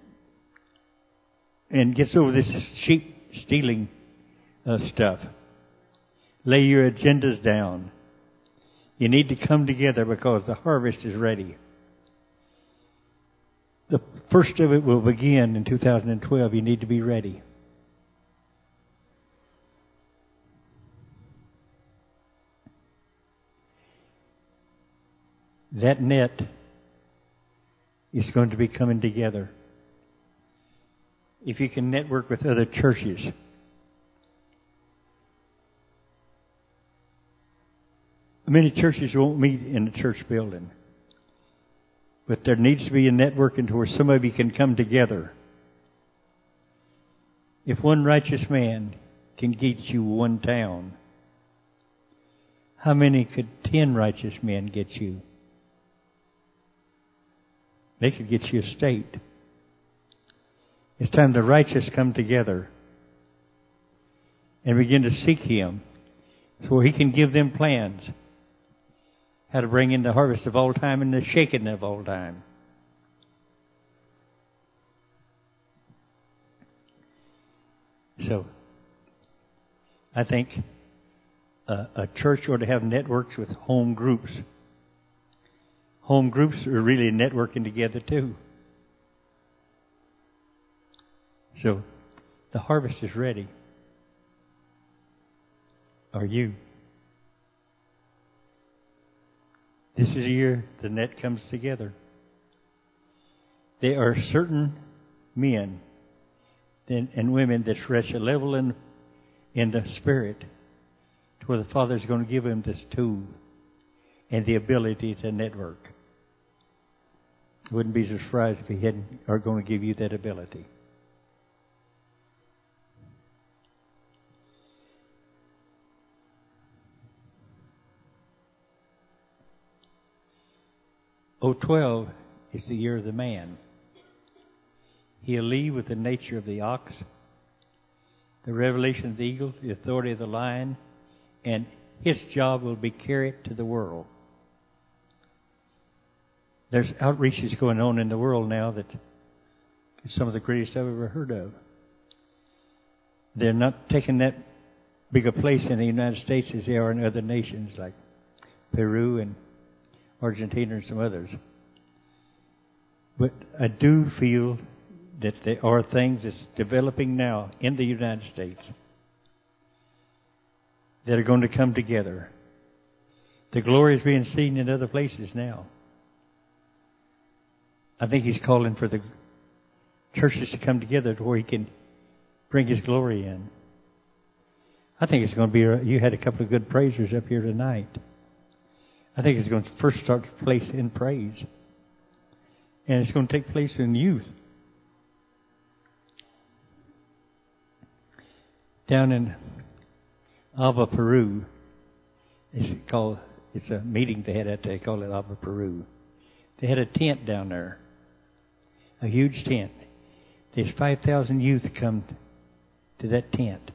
S3: and gets over this sheep stealing uh, stuff. Lay your agendas down. You need to come together because the harvest is ready. The first of it will begin in 2012. You need to be ready. That net is going to be coming together. If you can network with other churches, many churches won't meet in the church building. But there needs to be a networking to where some of you can come together. If one righteous man can get you one town, how many could ten righteous men get you? They could get you a state. It's time the righteous come together and begin to seek Him so He can give them plans how to bring in the harvest of all time and the shaking of all time. So, I think a, a church ought to have networks with home groups home groups are really networking together too. So the harvest is ready. Are you? This is a year the net comes together. There are certain men and women that reach a level in, in the spirit to where the Father is going to give them this tool and the ability to network. Wouldn't be surprised if he hadn't are going to give you that ability. O twelve is the year of the man. He'll leave with the nature of the ox, the revelation of the eagle, the authority of the lion, and his job will be carried to the world. There's outreaches going on in the world now that is some of the greatest I've ever heard of. They're not taking that big a place in the United States as they are in other nations like Peru and Argentina and some others. But I do feel that there are things that's developing now in the United States that are going to come together. The glory is being seen in other places now. I think he's calling for the churches to come together to where he can bring his glory in. I think it's going to be, uh, you had a couple of good praisers up here tonight. I think it's going to first start to place in praise. And it's going to take place in youth. Down in Ava, Peru, it's called, it's a meeting they had at, they call it Ava, Peru. They had a tent down there a huge tent. There's 5,000 youth come to that tent.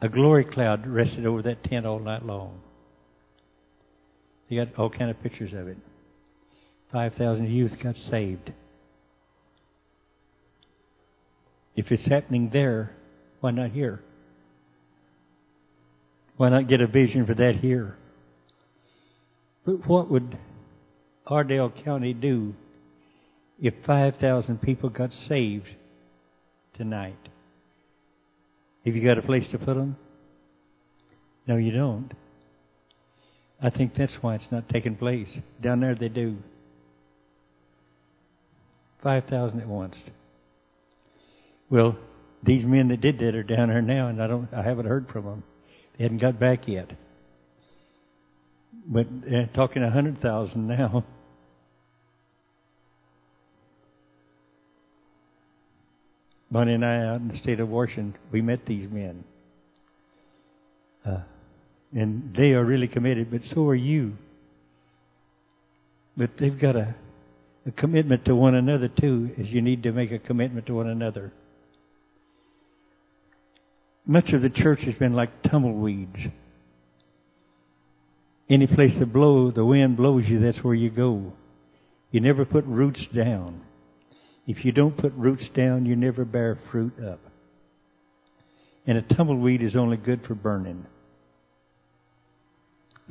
S3: A glory cloud rested over that tent all night long. They got all kind of pictures of it. 5,000 youth got saved. If it's happening there, why not here? Why not get a vision for that here? But what would Ardell County do if 5,000 people got saved tonight? Have you got a place to put them? No, you don't. I think that's why it's not taking place. Down there they do. 5,000 at once. Well, these men that did that are down there now, and I don't, I haven't heard from them. They hadn't got back yet. But they're talking a hundred thousand now. Bonnie and I out in the state of Washington, we met these men. Uh, and they are really committed, but so are you. But they've got a, a commitment to one another too, as you need to make a commitment to one another. Much of the church has been like tumbleweeds. Any place the blow the wind blows you, that's where you go. You never put roots down. If you don't put roots down, you never bear fruit up. And a tumbleweed is only good for burning.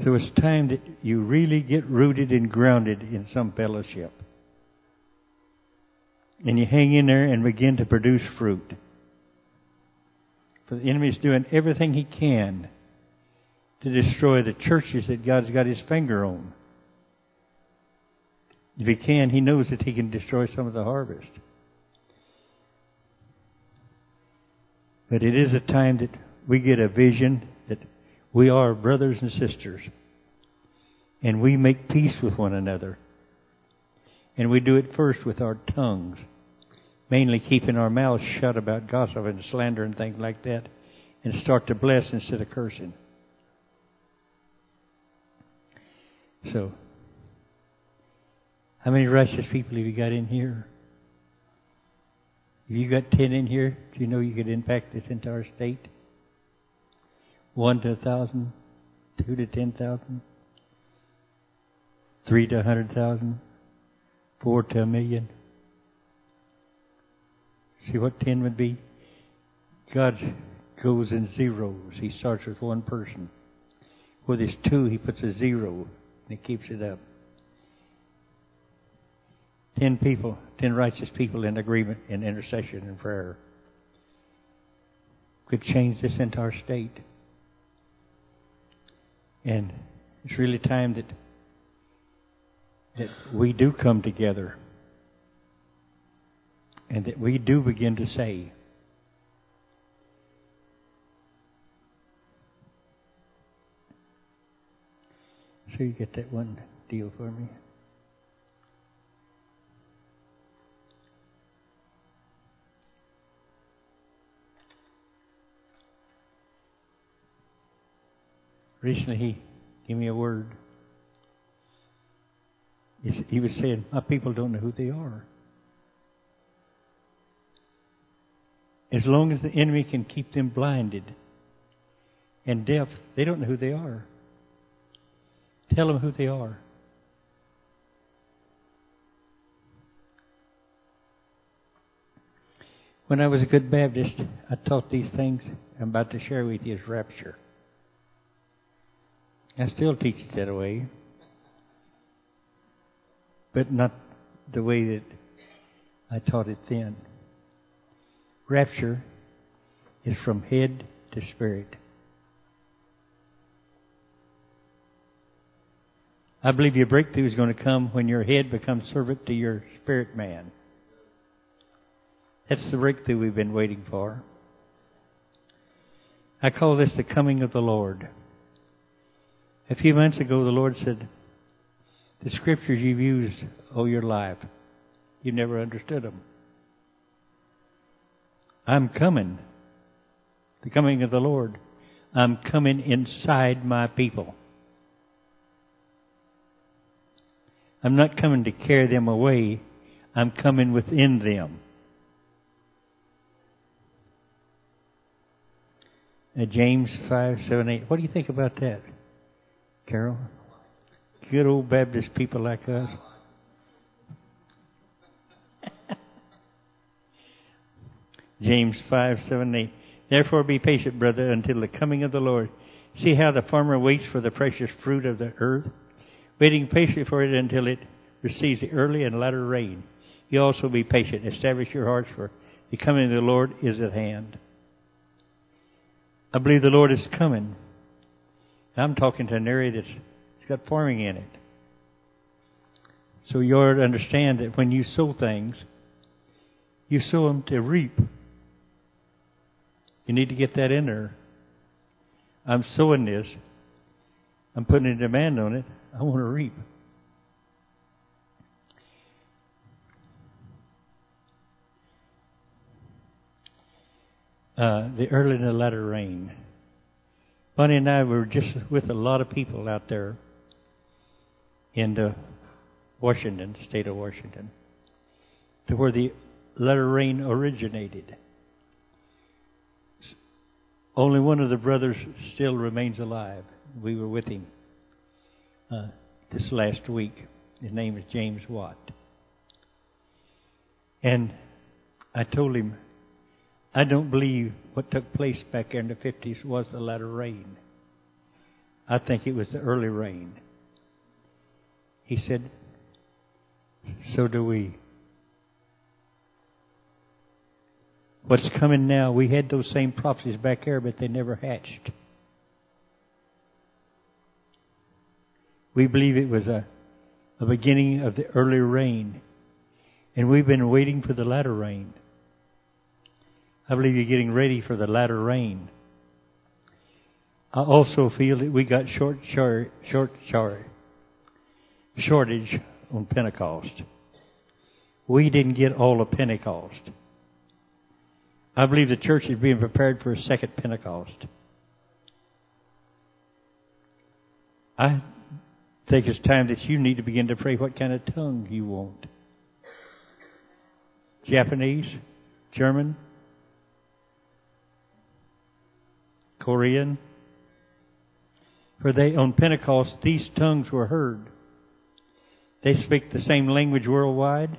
S3: So it's time that you really get rooted and grounded in some fellowship. And you hang in there and begin to produce fruit. For the enemy's doing everything he can to destroy the churches that God's got his finger on. If he can, he knows that he can destroy some of the harvest. But it is a time that we get a vision that we are brothers and sisters. And we make peace with one another. And we do it first with our tongues, mainly keeping our mouths shut about gossip and slander and things like that, and start to bless instead of cursing. So, how many righteous people have you got in here? If you got ten in here, do you know you could impact this entire state? One to a thousand, two to ten thousand, three to a hundred thousand, four to a million. See what ten would be? God goes in zeros. He starts with one person. Where there's two, he puts a zero and he keeps it up. Ten people, ten righteous people in agreement in intercession and prayer could change this entire state. And it's really time that that we do come together and that we do begin to say, So you get that one deal for me. Recently, he gave me a word. He was saying, My people don't know who they are. As long as the enemy can keep them blinded and deaf, they don't know who they are. Tell them who they are. When I was a good Baptist, I taught these things I'm about to share with you as rapture. I still teach it that way, but not the way that I taught it then. Rapture is from head to spirit. I believe your breakthrough is going to come when your head becomes servant to your spirit man. That's the breakthrough we've been waiting for. I call this the coming of the Lord. A few months ago, the Lord said, The scriptures you've used all your life, you've never understood them. I'm coming. The coming of the Lord. I'm coming inside my people. I'm not coming to carry them away. I'm coming within them. Uh, James 5, 7, 8. What do you think about that, Carol? Good old Baptist people like us. James 5, 7, 8. Therefore be patient, brother, until the coming of the Lord. See how the farmer waits for the precious fruit of the earth? waiting patiently for it until it receives the early and latter rain. You also be patient. Establish your hearts, for the coming of the Lord is at hand. I believe the Lord is coming. I'm talking to an area that's got farming in it. So you ought to understand that when you sow things, you sow them to reap. You need to get that in there. I'm sowing this. I'm putting a demand on it. I want to reap. Uh, the early and the latter rain. Bonnie and I were just with a lot of people out there in the Washington, state of Washington, to where the latter rain originated. Only one of the brothers still remains alive. We were with him. uh, this last week. His name is James Watt. And I told him, I don't believe what took place back there in the 50s was the latter rain. I think it was the early rain. He said, So do we. What's coming now, we had those same prophecies back there, but they never hatched. We believe it was a, a beginning of the early rain. And we've been waiting for the latter rain. I believe you're getting ready for the latter rain. I also feel that we got short, short, short, short shortage on Pentecost. We didn't get all of Pentecost. I believe the church is being prepared for a second Pentecost. I think it's time that you need to begin to pray what kind of tongue you want. Japanese, German, Korean. For they, on Pentecost, these tongues were heard. They speak the same language worldwide.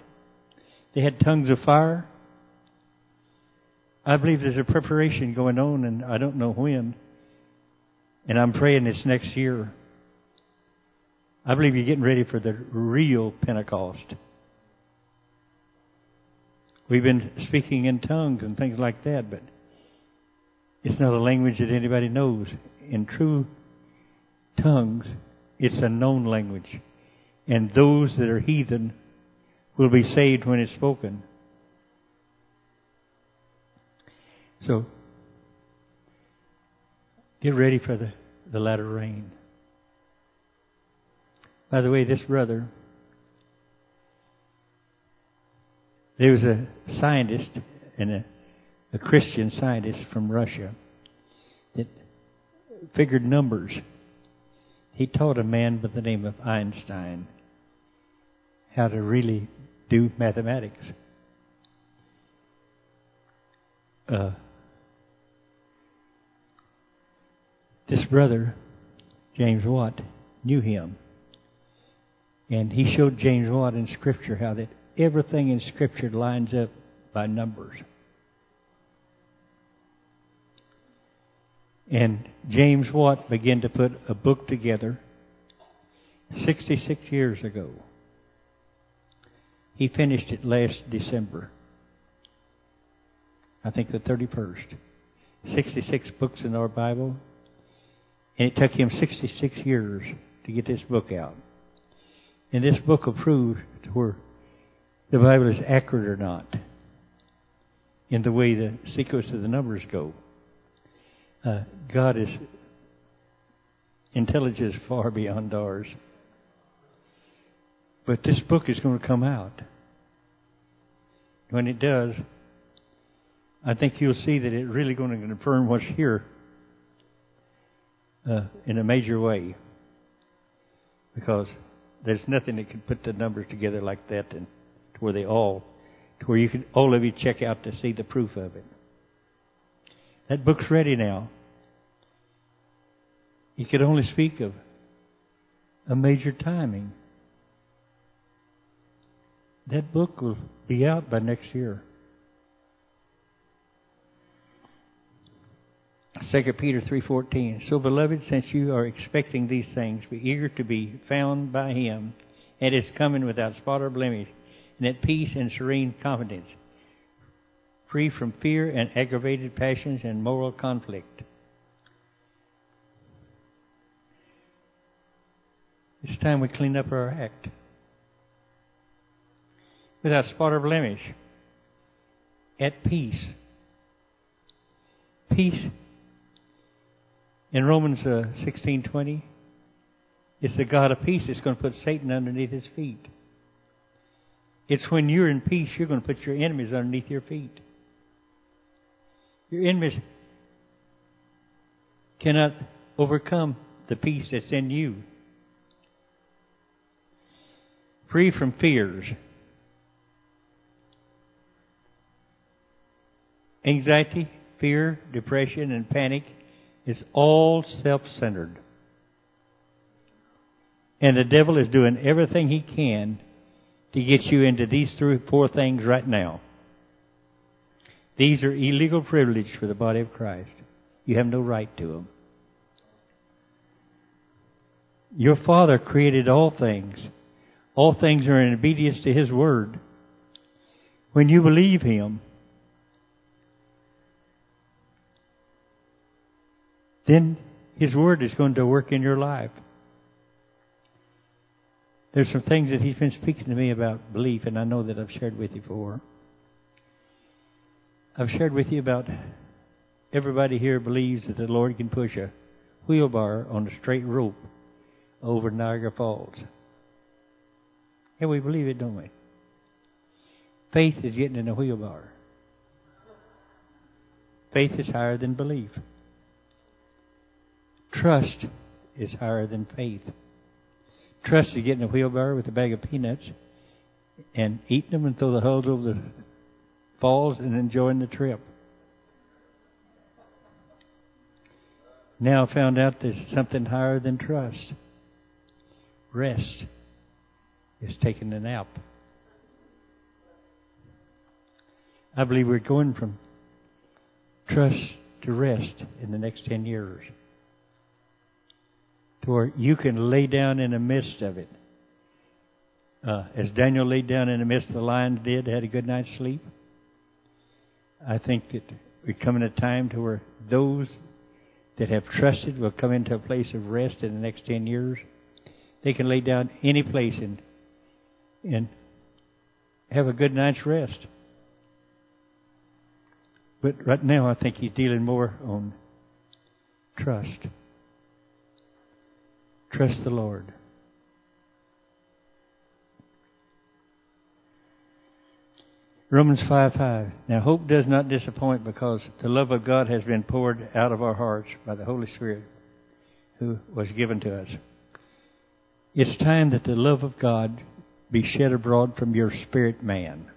S3: They had tongues of fire. I believe there's a preparation going on, and I don't know when. And I'm praying this next year. I believe you're getting ready for the real Pentecost. We've been speaking in tongues and things like that, but it's not a language that anybody knows. In true tongues, it's a known language. And those that are heathen will be saved when it's spoken. So, get ready for the, the latter rain. By the way, this brother, there was a scientist and a, a Christian scientist from Russia that figured numbers. He taught a man by the name of Einstein how to really do mathematics. Uh, this brother, James Watt, knew him. And he showed James Watt in Scripture how that everything in Scripture lines up by numbers. And James Watt began to put a book together 66 years ago. He finished it last December. I think the 31st. 66 books in our Bible. And it took him 66 years to get this book out. And this book prove where the Bible is accurate or not in the way the sequence of the numbers go. Uh, God is intelligence far beyond ours. But this book is going to come out. When it does, I think you'll see that it's really going to confirm what's here uh, in a major way. Because there's nothing that can put the numbers together like that and to where they all, to where you can, all of you check out to see the proof of it. That book's ready now. You could only speak of a major timing. That book will be out by next year. 2 Peter 3:14 So beloved since you are expecting these things be eager to be found by him at his coming without spot or blemish and at peace and serene confidence free from fear and aggravated passions and moral conflict It's time we clean up our act without spot or blemish, at peace. Peace in Romans uh, 16:20, it's the God of peace that's going to put Satan underneath his feet. It's when you're in peace, you're going to put your enemies underneath your feet. Your enemies cannot overcome the peace that's in you. Free from fears. Anxiety, fear, depression, and panic is all self centered. And the devil is doing everything he can to get you into these three, four things right now. These are illegal privilege for the body of Christ. You have no right to them. Your Father created all things. All things are in obedience to His Word. When you believe Him, then His Word is going to work in your life. There's some things that He's been speaking to me about belief, and I know that I've shared with you before. I've shared with you about everybody here believes that the Lord can push a wheelbarrow on a straight rope over Niagara Falls. And we believe it, don't we? Faith is getting in a wheelbarrow. Faith is higher than belief. Trust is higher than faith. Trust is getting a wheelbarrow with a bag of peanuts and eating them until the hulls over the falls and enjoying the trip. Now I found out there's something higher than trust. Rest is taking a nap. I believe we're going from trust to rest in the next 10 years. To where you can lay down in the midst of it. Uh, as Daniel laid down in the midst of the lions did, had a good night's sleep. I think that we're coming a time to where those that have trusted will come into a place of rest in the next 10 years. They can lay down any place and, and have a good night's rest. But right now, I think he's dealing more on trust. Trust the Lord. Romans 5 5. Now, hope does not disappoint because the love of God has been poured out of our hearts by the Holy Spirit who was given to us. It's time that the love of God be shed abroad from your spirit man.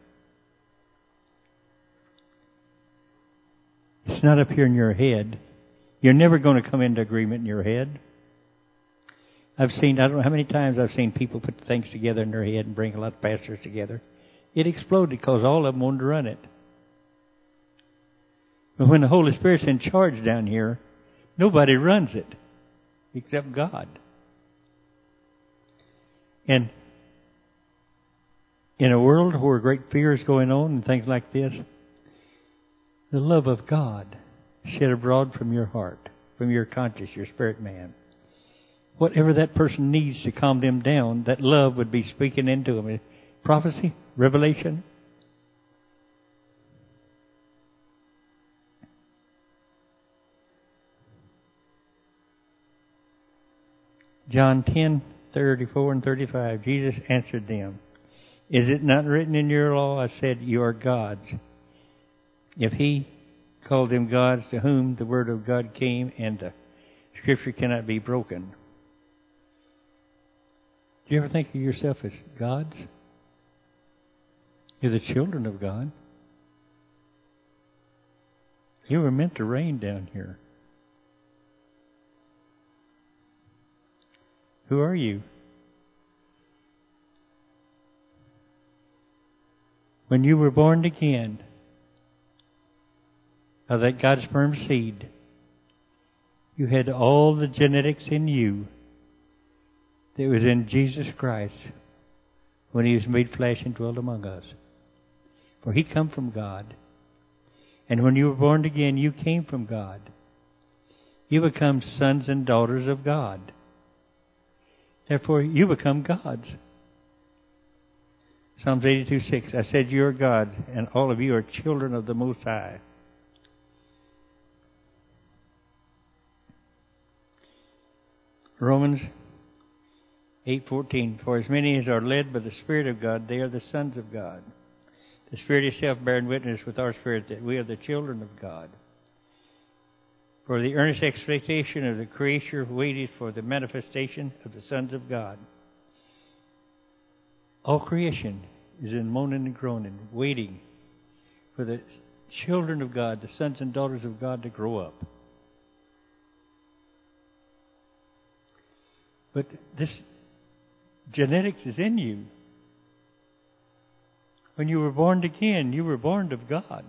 S3: It's not up here in your head. You're never going to come into agreement in your head. I've seen, I don't know how many times I've seen people put things together in their head and bring a lot of pastors together. It exploded because all of them wanted to run it. But when the Holy Spirit's in charge down here, nobody runs it except God. And in a world where great fear is going on and things like this, the love of God shed abroad from your heart, from your conscience, your spirit man. Whatever that person needs to calm them down, that love would be speaking into them. Prophecy, revelation. John 10, 34 and 35. Jesus answered them, Is it not written in your law, I said, you are gods? If he called them gods to whom the word of God came and the scripture cannot be broken. Do you ever think of yourself as gods? You're the children of God. You were meant to reign down here. Who are you? When you were born again of that God's sperm seed, you had all the genetics in you that was in Jesus Christ when he was made flesh and dwelt among us. For he come from God. And when you were born again, you came from God. You become sons and daughters of God. Therefore, you become gods. Psalms 82 6. I said, You are God, and all of you are children of the Most High. Romans 8:14 For as many as are led by the Spirit of God, they are the sons of God. The Spirit itself bearing witness with our spirit that we are the children of God. For the earnest expectation of the creature waited for the manifestation of the sons of God. All creation is in moaning and groaning, waiting for the children of God, the sons and daughters of God, to grow up. But this genetics is in you. When you were born again, you were born of God.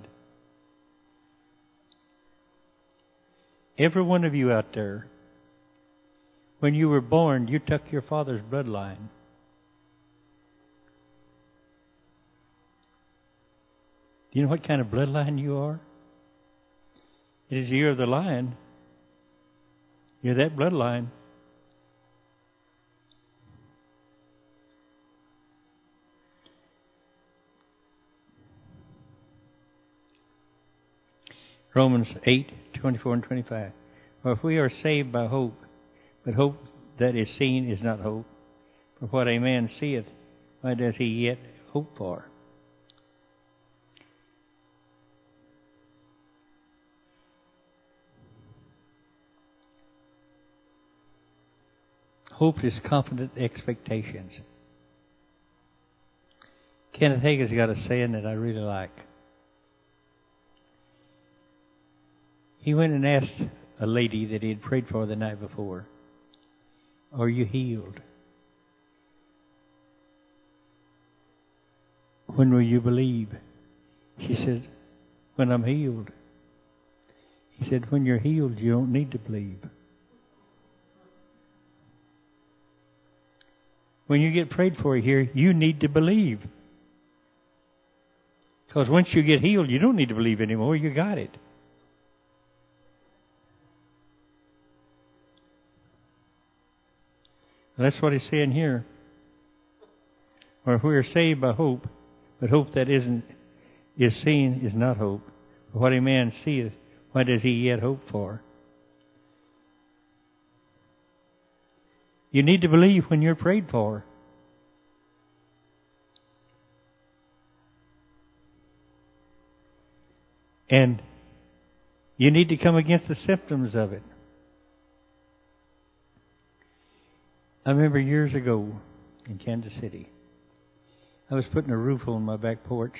S3: Every one of you out there, when you were born, you took your father's bloodline. Do you know what kind of bloodline you are? It is the year of the lion. You're that bloodline. Romans 8, 24 and 25. For if we are saved by hope, but hope that is seen is not hope. For what a man seeth, why does he yet hope for? Hope is confident expectations. Kenneth Hagin's got a saying that I really like. He went and asked a lady that he had prayed for the night before, Are you healed? When will you believe? She said, When I'm healed. He said, When you're healed, you don't need to believe. When you get prayed for here, you need to believe. Because once you get healed, you don't need to believe anymore. You got it. That's what he's saying here. For we are saved by hope, but hope that isn't is seen is not hope. For what a man seeth, what does he yet hope for? You need to believe when you're prayed for. And you need to come against the symptoms of it. I remember years ago in Kansas City, I was putting a roof on my back porch,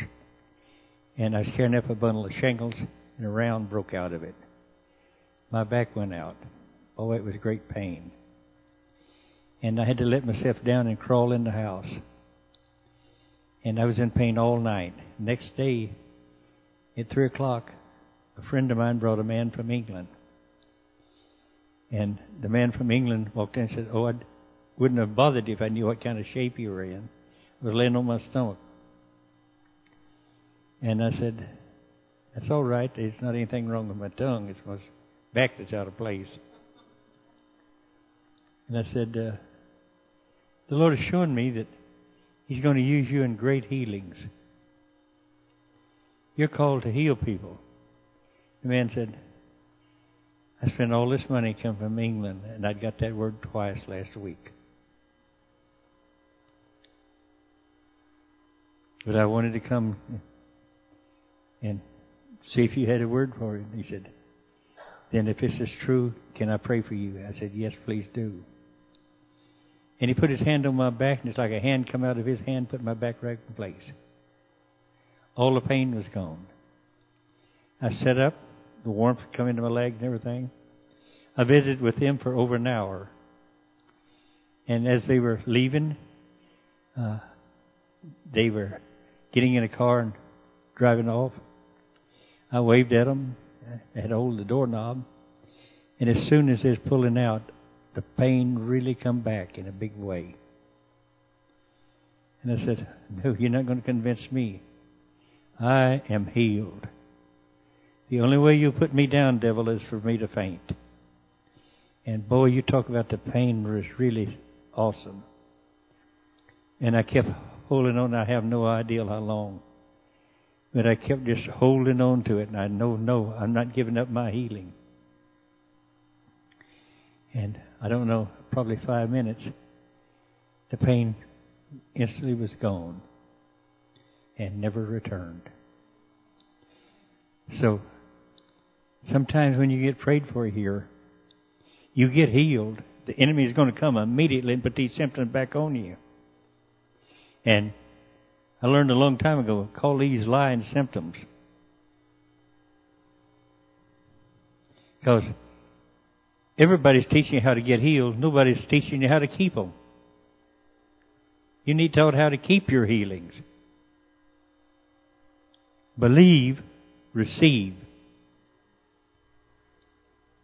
S3: and I was carrying up a bundle of shingles, and a round broke out of it. My back went out. Oh, it was great pain and I had to let myself down and crawl in the house. And I was in pain all night. Next day, at three o'clock, a friend of mine brought a man from England. And the man from England walked in and said, Oh, I wouldn't have bothered if I knew what kind of shape you were in. I was laying on my stomach. And I said, That's all right. There's not anything wrong with my tongue. It's my back that's out of place. And I said, uh, the Lord has shown me that He's going to use you in great healings. You're called to heal people. The man said, I spent all this money coming from England, and I'd got that word twice last week. But I wanted to come and see if you had a word for him. He said, Then if this is true, can I pray for you? I said, Yes, please do. And he put his hand on my back, and it's like a hand come out of his hand, put my back right in place. All the pain was gone. I sat up, the warmth come into my legs and everything. I visited with them for over an hour. And as they were leaving, uh, they were getting in a car and driving off. I waved at them. I had to hold the doorknob. And as soon as was pulling out, the pain really come back in a big way. And I said, No, you're not going to convince me. I am healed. The only way you put me down, devil, is for me to faint. And boy, you talk about the pain was really awesome. And I kept holding on. I have no idea how long. But I kept just holding on to it. And I know, no, I'm not giving up my healing. And I don't know, probably five minutes, the pain instantly was gone and never returned. So, sometimes when you get prayed for here, you get healed. The enemy is going to come immediately and put these symptoms back on you. And I learned a long time ago, call these lying symptoms. Because Everybody's teaching you how to get healed. Nobody's teaching you how to keep them. You need taught how to keep your healings. Believe, receive.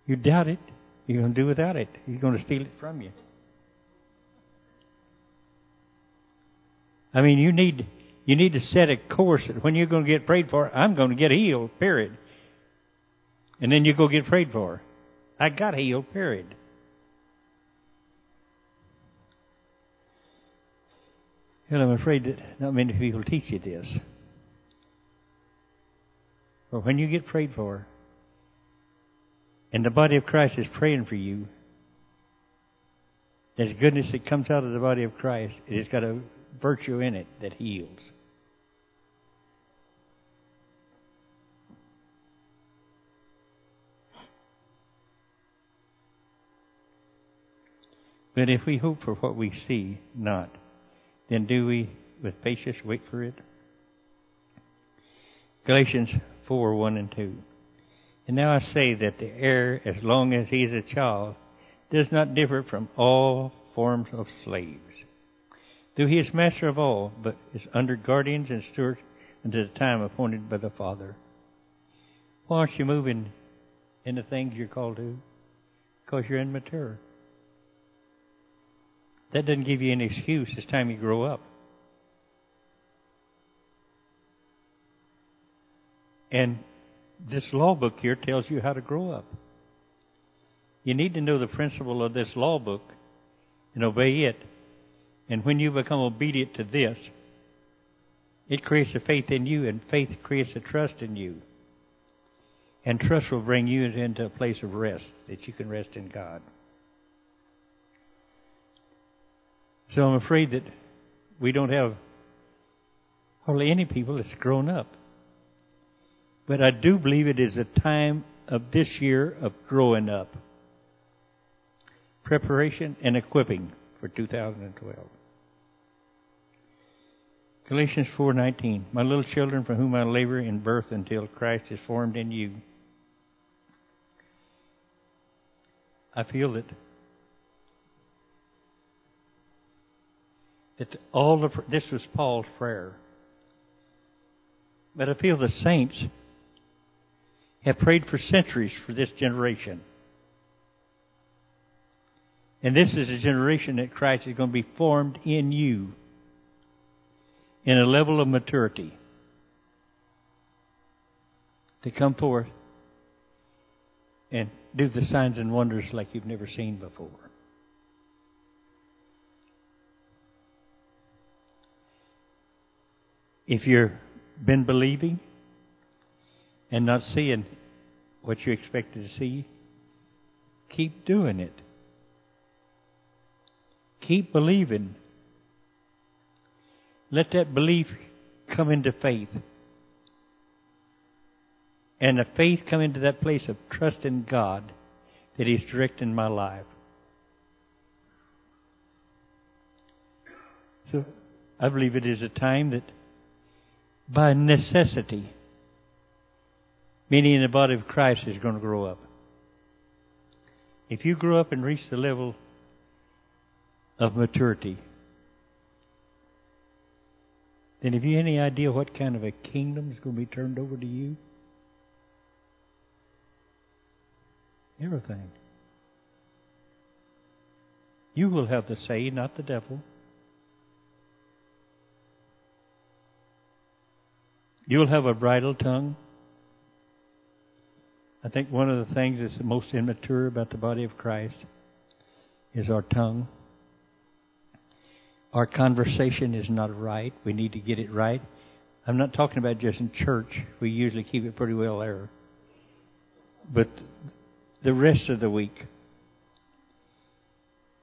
S3: You doubt it, you're going to do without it. He's going to steal it from you. I mean, you need you need to set a course that when you're going to get prayed for, I'm going to get healed, period. And then you go get prayed for. I got healed, period. And I'm afraid that not many people teach you this. But when you get prayed for, and the body of Christ is praying for you, there's goodness that comes out of the body of Christ. It has got a virtue in it that heals. But if we hope for what we see not, then do we with patience wait for it? Galatians 4 1 and 2. And now I say that the heir, as long as he is a child, does not differ from all forms of slaves. Though he is master of all, but is under guardians and stewards until the time appointed by the Father. Why aren't you moving in the things you're called to? Because you're immature. That doesn't give you any excuse. It's time you grow up. And this law book here tells you how to grow up. You need to know the principle of this law book and obey it. And when you become obedient to this, it creates a faith in you, and faith creates a trust in you. And trust will bring you into a place of rest that you can rest in God. So I'm afraid that we don't have hardly any people that's grown up. But I do believe it is a time of this year of growing up. Preparation and equipping for 2012. Galatians 4:19 My little children for whom I labor in birth until Christ is formed in you. I feel that that all the this was Paul's prayer. But I feel the saints have prayed for centuries for this generation. And this is a generation that Christ is going to be formed in you in a level of maturity to come forth and do the signs and wonders like you've never seen before. If you've been believing and not seeing what you expected to see, keep doing it. Keep believing. Let that belief come into faith. And the faith come into that place of trust in God that He's directing my life. So I believe it is a time that by necessity. Meaning the body of Christ is going to grow up. If you grow up and reach the level of maturity, then have you any idea what kind of a kingdom is going to be turned over to you? Everything. You will have the say, not the devil. You'll have a bridle tongue. I think one of the things that's the most immature about the body of Christ is our tongue. Our conversation is not right. We need to get it right. I'm not talking about just in church. We usually keep it pretty well there. But the rest of the week,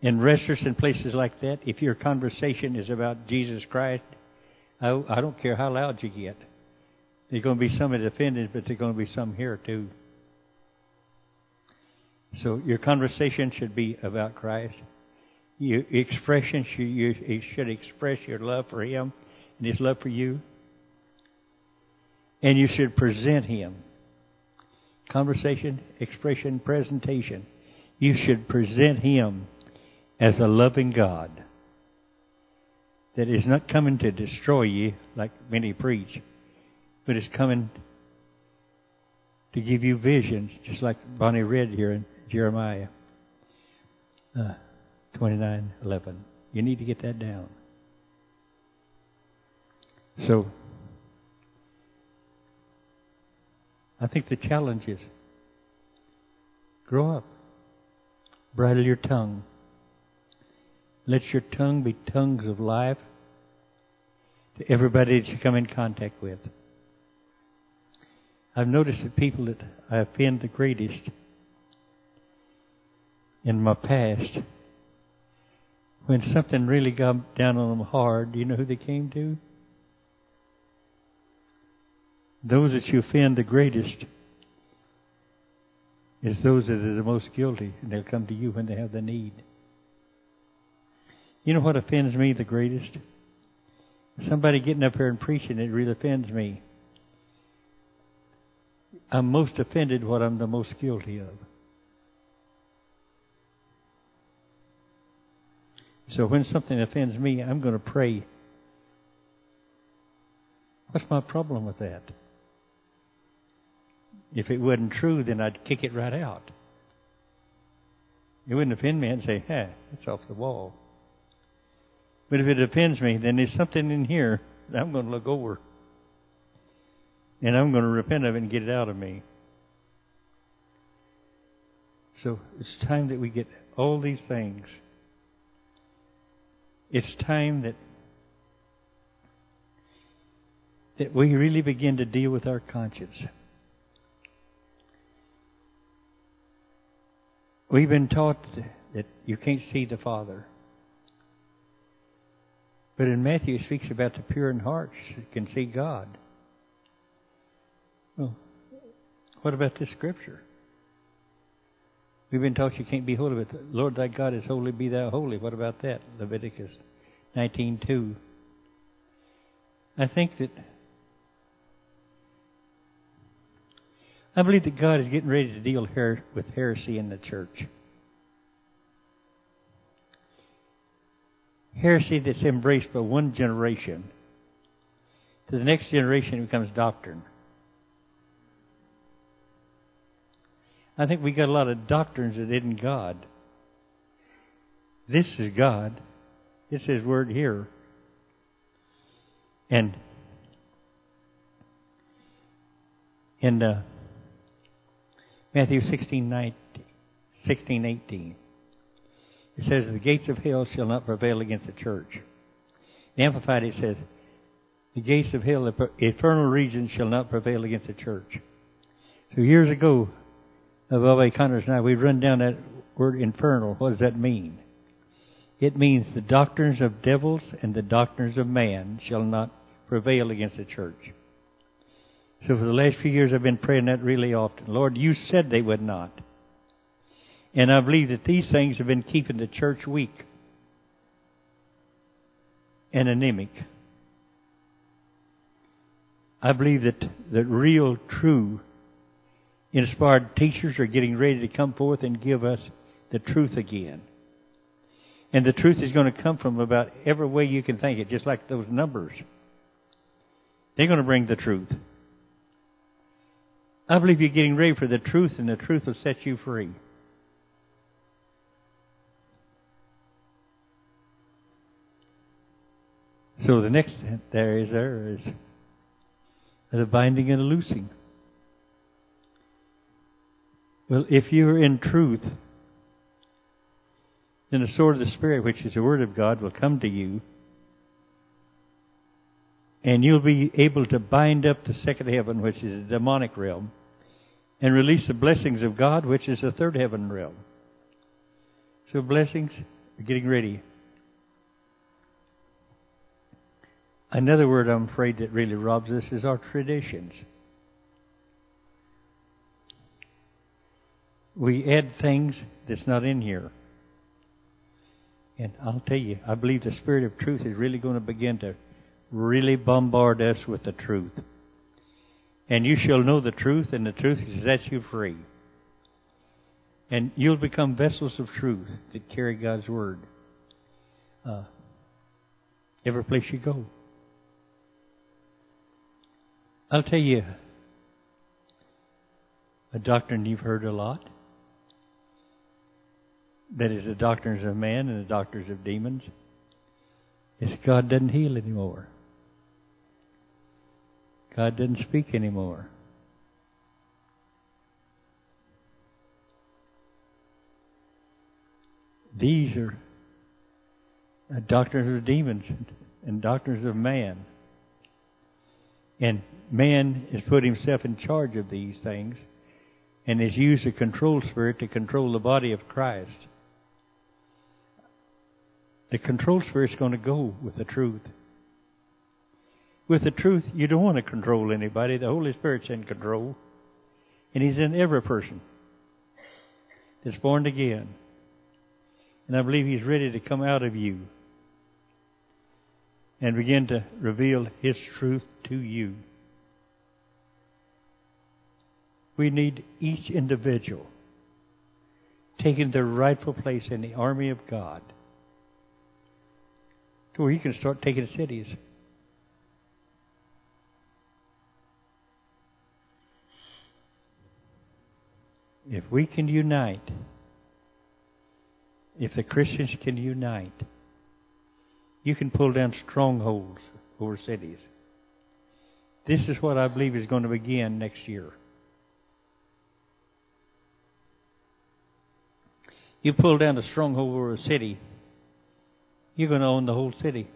S3: in restaurants and places like that, if your conversation is about Jesus Christ, I, I don't care how loud you get. There's going to be some offended, but there's going to be some here too. So your conversation should be about Christ. Your expression should, you should express your love for Him and His love for you. And you should present Him. Conversation, expression, presentation. You should present Him as a loving God. that is not coming to destroy you like many preach, but is coming to give you visions, just like Bonnie read here in Jeremiah uh, 29:11. You need to get that down. So, I think the challenge is grow up, bridle your tongue. Let your tongue be tongues of life to everybody that you come in contact with. I've noticed that people that I offend the greatest in my past, when something really got down on them hard, do you know who they came to? Those that you offend the greatest is those that are the most guilty, and they'll come to you when they have the need. You know what offends me the greatest? Somebody getting up here and preaching, it really offends me. I'm most offended what I'm the most guilty of. So when something offends me, I'm going to pray. What's my problem with that? If it wasn't true, then I'd kick it right out. It wouldn't offend me. I'd say, "Ha, it's off the wall." But if it offends me, then there's something in here that I'm going to look over. And I'm going to repent of it and get it out of me. So it's time that we get all these things. It's time that that we really begin to deal with our conscience. We've been taught that you can't see the Father. But in Matthew, it speaks about the pure in heart can see God. Well, what about this scripture? We've been taught you can't be holy, but Lord thy God is holy, be thou holy. What about that? Leviticus 19.2. I think that I believe that God is getting ready to deal with heresy in the church. Heresy that's embraced by one generation. To the next generation, it becomes doctrine. I think we got a lot of doctrines that isn't God. This is God. This is word here. And in uh, Matthew 16, 19, 16, 18, it says, The gates of hell shall not prevail against the church. The Amplified, it says, The gates of hell, the eternal regions, shall not prevail against the church. So years ago, Bobby Conners and I, we run down that word infernal. What does that mean? It means the doctrines of devils and the doctrines of man shall not prevail against the church. So for the last few years, I've been praying that really often. Lord, you said they would not. And I believe that these things have been keeping the church weak and anemic. I believe that the real, true inspired teachers are getting ready to come forth and give us the truth again. And the truth is going to come from about every way you can think it, just like those numbers. They're going to bring the truth. I believe you're getting ready for the truth, and the truth will set you free. So the next there is there is the binding and the loosing. Well, if you're in truth, then the sword of the Spirit, which is the Word of God, will come to you. And you'll be able to bind up the second heaven, which is the demonic realm, and release the blessings of God, which is the third heaven realm. So, blessings are getting ready. Another word I'm afraid that really robs us is our traditions. We add things that's not in here. And I'll tell you, I believe the Spirit of truth is really going to begin to really bombard us with the truth. And you shall know the truth, and the truth will set you free. And you'll become vessels of truth that carry God's Word. Uh, every place you go. I'll tell you a doctrine you've heard a lot. That is the doctrines of man and the doctrines of demons. Is God doesn't heal anymore. God doesn't speak anymore. These are doctrines of demons and doctrines of man. And man has put himself in charge of these things and has used the control spirit to control the body of Christ. The control spirit's going to go with the truth. With the truth, you don't want to control anybody. The Holy Spirit's in control. And He's in every person that's born again. And I believe He's ready to come out of you and begin to reveal His truth to you. We need each individual taking their rightful place in the army of God to where you can start taking cities. If we can unite, if the Christians can unite, you can pull down strongholds over cities. This is what I believe is going to begin next year. You pull down a stronghold over a city, you're going to own the whole city.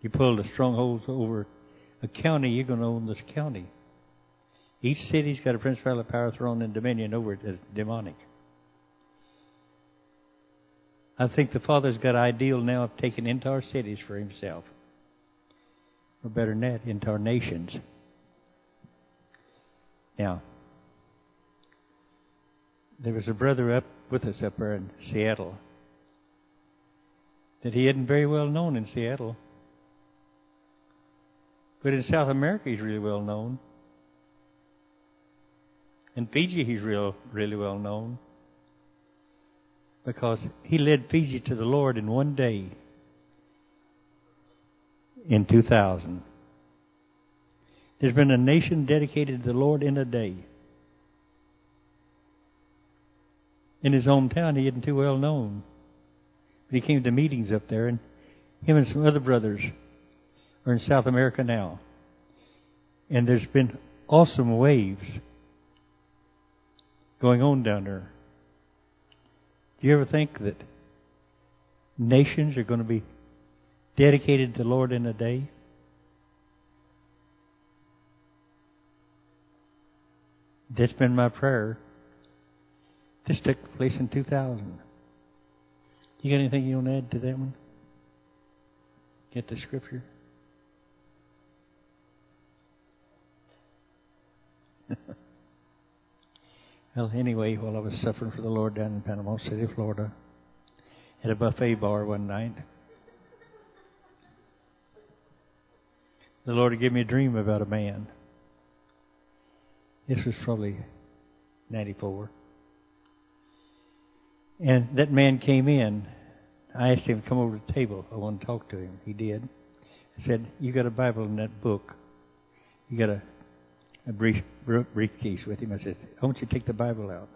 S3: You pull the strongholds over a county, you're going to own this county. Each city's got a principality, power, throne, and dominion over it as demonic. I think the Father's got an ideal now of taking into our cities for Himself. Or better than that, into our nations. Now, there was a brother up with us up there in Seattle that he isn't very well known in Seattle. But in South America, he's really well known. In Fiji, he's real, really well known because he led Fiji to the Lord in one day in 2000. There's been a nation dedicated to the Lord in a day. In his hometown, he isn't too well known. But he came to meetings up there, and him and some other brothers are in South America now. And there's been awesome waves going on down there. Do you ever think that nations are going to be dedicated to the Lord in a day? That's been my prayer. This took place in 2000. You got anything you want to add to that one? Get the scripture? Well, anyway, while I was suffering for the Lord down in Panama City, Florida, at a buffet bar one night, the Lord gave me a dream about a man. This was probably 94. And that man came in. I asked him to come over to the table. I want to talk to him. He did. I said, You got a Bible in that book. You got a a brief, briefcase with him. I said, I want you to take the Bible out.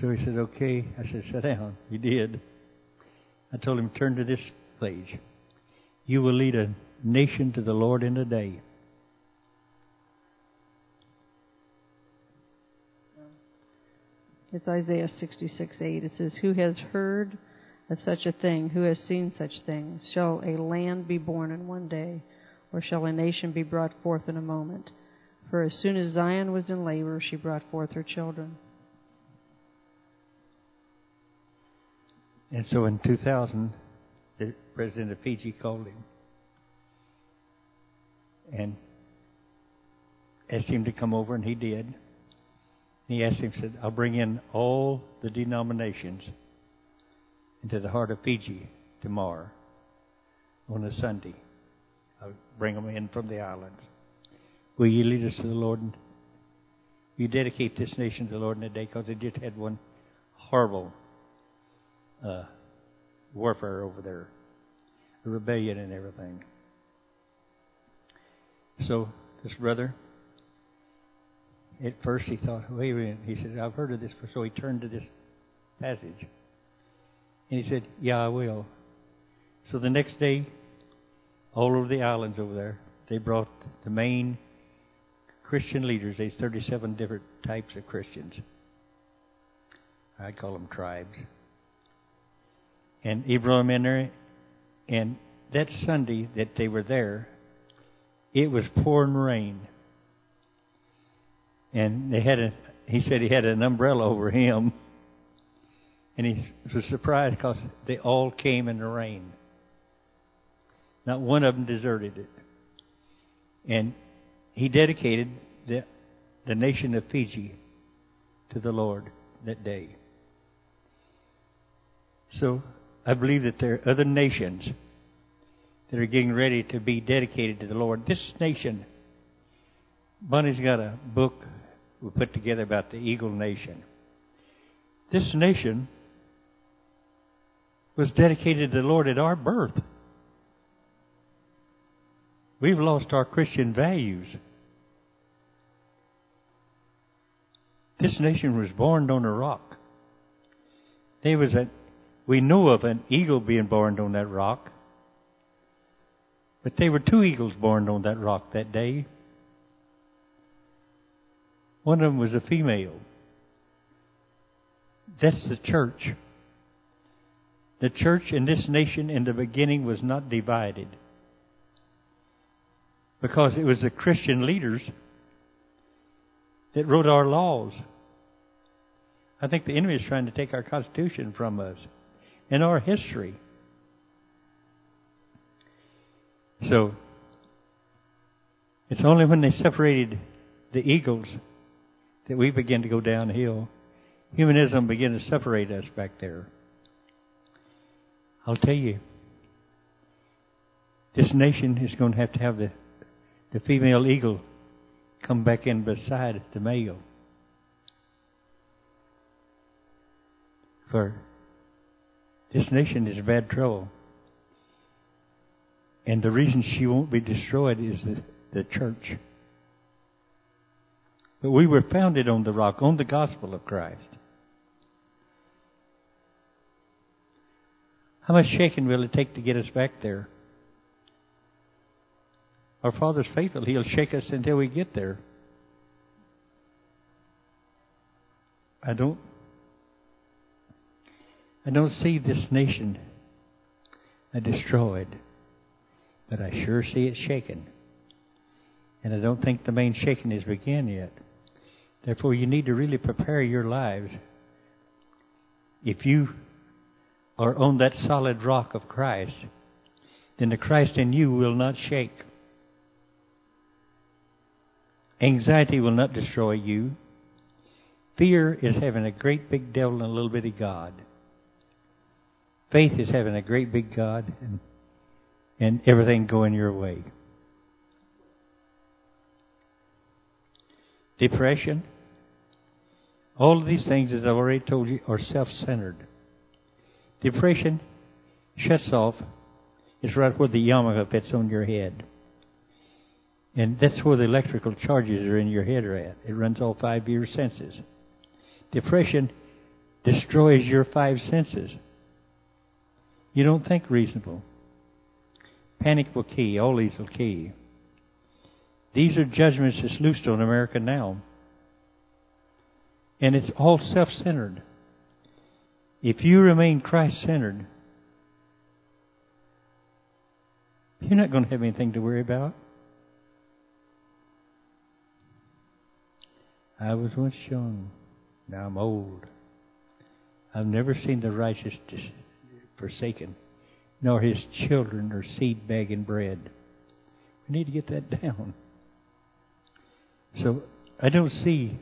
S3: So he said, okay. I said, sit down. He did. I told him, turn to this page. You will lead a nation to the Lord in a day.
S2: It's Isaiah 66 8. It says, Who has heard of such a thing? Who has seen such things? Shall a land be born in one day? or shall a nation be brought forth in a moment? For as soon as Zion was in labor, she brought forth her children.
S3: And so in 2000, the president of Fiji called him and asked him to come over, and he did. He asked him, said, I'll bring in all the denominations into the heart of Fiji tomorrow on a Sunday. I'll bring them in from the islands. Will you lead us to the Lord? And you dedicate this nation to the Lord in a day because they just had one horrible uh, warfare over there, a rebellion and everything. So this brother, at first he thought, wait a minute. He said, I've heard of this. So he turned to this passage. And he said, Yeah, I will. So the next day, all over the islands over there, they brought the main Christian leaders. There's 37 different types of Christians. I call them tribes. And he brought them in there. And that Sunday that they were there, it was pouring rain. And they had a, he said he had an umbrella over him. And he was surprised because they all came in the rain. Not one of them deserted it. And he dedicated the, the nation of Fiji to the Lord that day. So I believe that there are other nations that are getting ready to be dedicated to the Lord. This nation, Bonnie's got a book we put together about the Eagle Nation. This nation was dedicated to the Lord at our birth. We've lost our Christian values. This nation was born on a rock. There was a, we know of an eagle being born on that rock. But there were two eagles born on that rock that day. One of them was a female. That's the church. The church in this nation in the beginning was not divided because it was the Christian leaders that wrote our laws. I think the enemy is trying to take our Constitution from us and our history. So, it's only when they separated the eagles that we begin to go downhill. Humanism began to separate us back there. I'll tell you, this nation is going to have to have the, the female eagle come back in beside the male. For this nation is in bad trouble. And the reason she won't be destroyed is the, the church. We were founded on the rock, on the gospel of Christ. How much shaking will it take to get us back there? Our Father's faithful. He'll shake us until we get there. I don't I don't see this nation destroyed, but I sure see it shaken. And I don't think the main shaking has begun yet. Therefore, you need to really prepare your lives. If you are on that solid rock of Christ, then the Christ in you will not shake. Anxiety will not destroy you. Fear is having a great big devil and a little bitty God. Faith is having a great big God and, and everything going your way. Depression. All of these things, as I've already told you, are self centered. Depression shuts off. It's right where the yarmulke fits on your head. And that's where the electrical charges are in your head are at. It runs all five of your senses. Depression destroys your five senses. You don't think reasonable. Panic will key. All these will key. These are judgments that's loosed on America now. And it's all self centered. If you remain Christ centered, you're not going to have anything to worry about. I was once young, now I'm old. I've never seen the righteous forsaken, nor his children or seed begging bread. We need to get that down. So I don't see.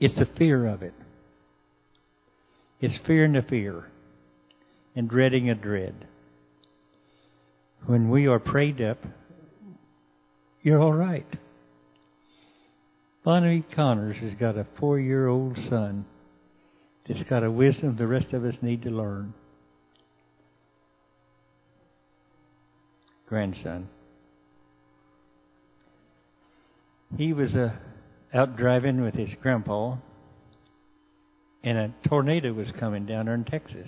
S3: It's the fear of it. It's fearing the fear and dreading a dread. When we are prayed up, you're all right. Bonnie Connors has got a four year old son that's got a wisdom the rest of us need to learn. Grandson. He was uh, out driving with his grandpa, and a tornado was coming down there in Texas.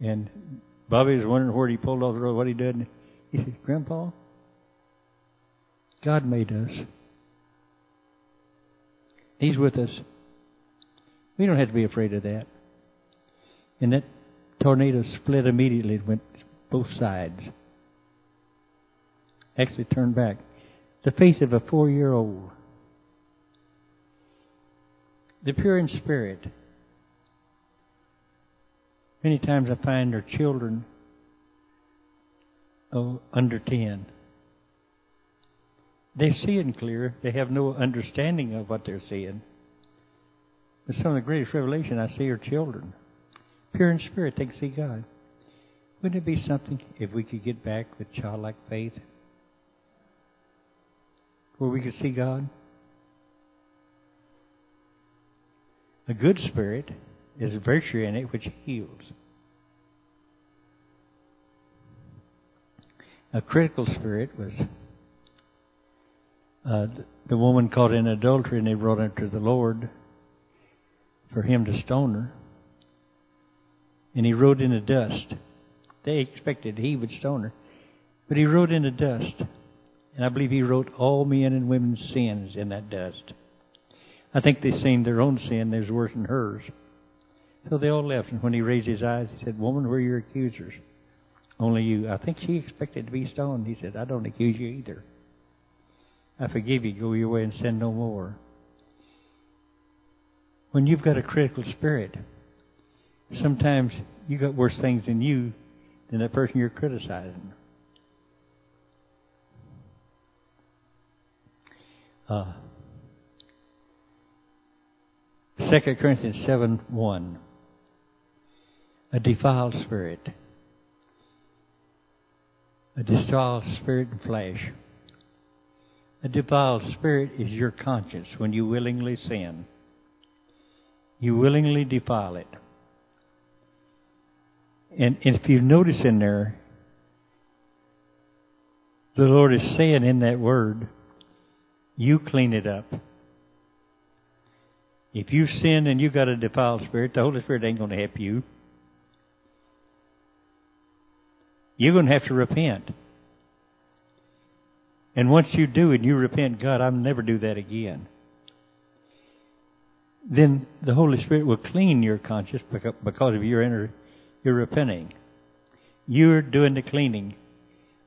S3: And Bobby was wondering where he pulled off the road, what he did. He said, Grandpa, God made us. He's with us. We don't have to be afraid of that. And that tornado split immediately. It went both sides. Actually turned back. The face of a four year old. The pure in spirit. Many times I find our children oh, under 10. They're seeing clear. They have no understanding of what they're seeing. But some of the greatest revelation I see are children. Pure in spirit, they can see God. Wouldn't it be something if we could get back with childlike faith? Where we could see God? A good spirit is virtue in it which heals. A critical spirit was uh, the woman caught in adultery and they brought her to the Lord for him to stone her. And he rode in the dust. They expected he would stone her. But he rode in the dust. And I believe he wrote all men and women's sins in that dust. I think they seen their own sin was worse than hers. So they all left. And when he raised his eyes, he said, Woman, where are your accusers? Only you. I think she expected to be stoned. He said, I don't accuse you either. I forgive you. Go your way and sin no more. When you've got a critical spirit, sometimes you got worse things in you than the person you're criticizing. Uh, 2 Corinthians 7 1. A defiled spirit. A defiled spirit and flesh. A defiled spirit is your conscience when you willingly sin. You willingly defile it. And if you notice in there, the Lord is saying in that word, you clean it up. If you sin and you got a defiled spirit, the Holy Spirit ain't going to help you. You're going to have to repent. And once you do and you repent, God, I'll never do that again. Then the Holy Spirit will clean your conscience because of your inner, your repenting. You're doing the cleaning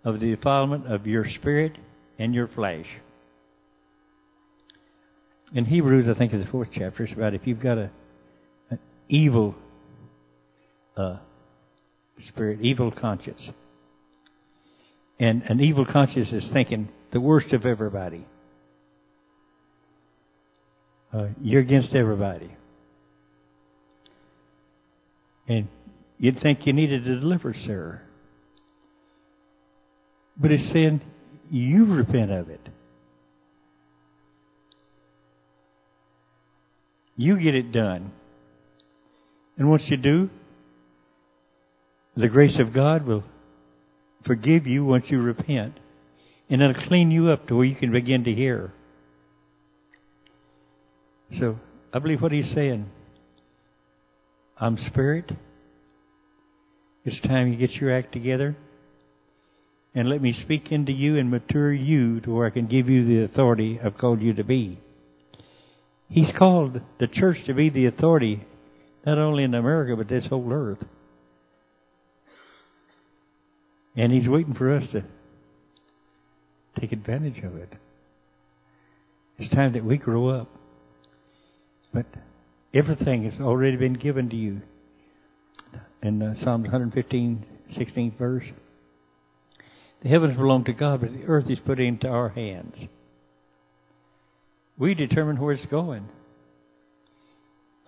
S3: of the defilement of your spirit and your flesh. In Hebrews, I think is the fourth chapter, it's about if you've got a, an evil uh, spirit, evil conscience. And an evil conscience is thinking the worst of everybody. Uh, you're against everybody. And you'd think you needed a deliverance, sir. But it's saying, you repent of it. You get it done. And once you do, the grace of God will forgive you once you repent. And it'll clean you up to where you can begin to hear. So, I believe what he's saying. I'm spirit. It's time you get your act together. And let me speak into you and mature you to where I can give you the authority I've called you to be. He's called the church to be the authority, not only in America, but this whole earth. And He's waiting for us to take advantage of it. It's time that we grow up. But everything has already been given to you. In uh, Psalms 115, 16th verse. The heavens belong to God, but the earth is put into our hands. We determine where it's going.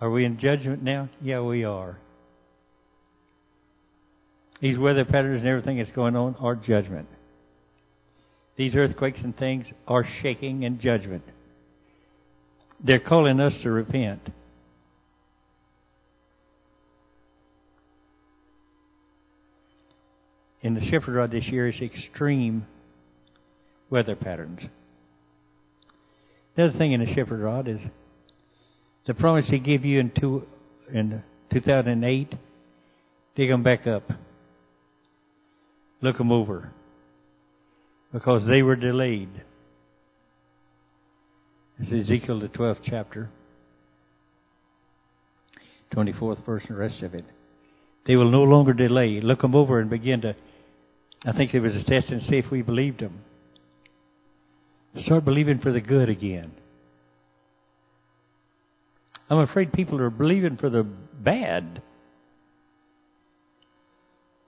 S3: Are we in judgment now? Yeah, we are. These weather patterns and everything that's going on are judgment. These earthquakes and things are shaking in judgment. They're calling us to repent. In the shepherd rod this year is extreme weather patterns. The other thing in the shepherd rod is the promise he gave you in, two, in 2008, dig them back up. Look them over. Because they were delayed. It's Ezekiel, the 12th chapter, 24th verse, and the rest of it. They will no longer delay. Look them over and begin to. I think there was a test and see if we believed them. Start believing for the good again. I'm afraid people are believing for the bad.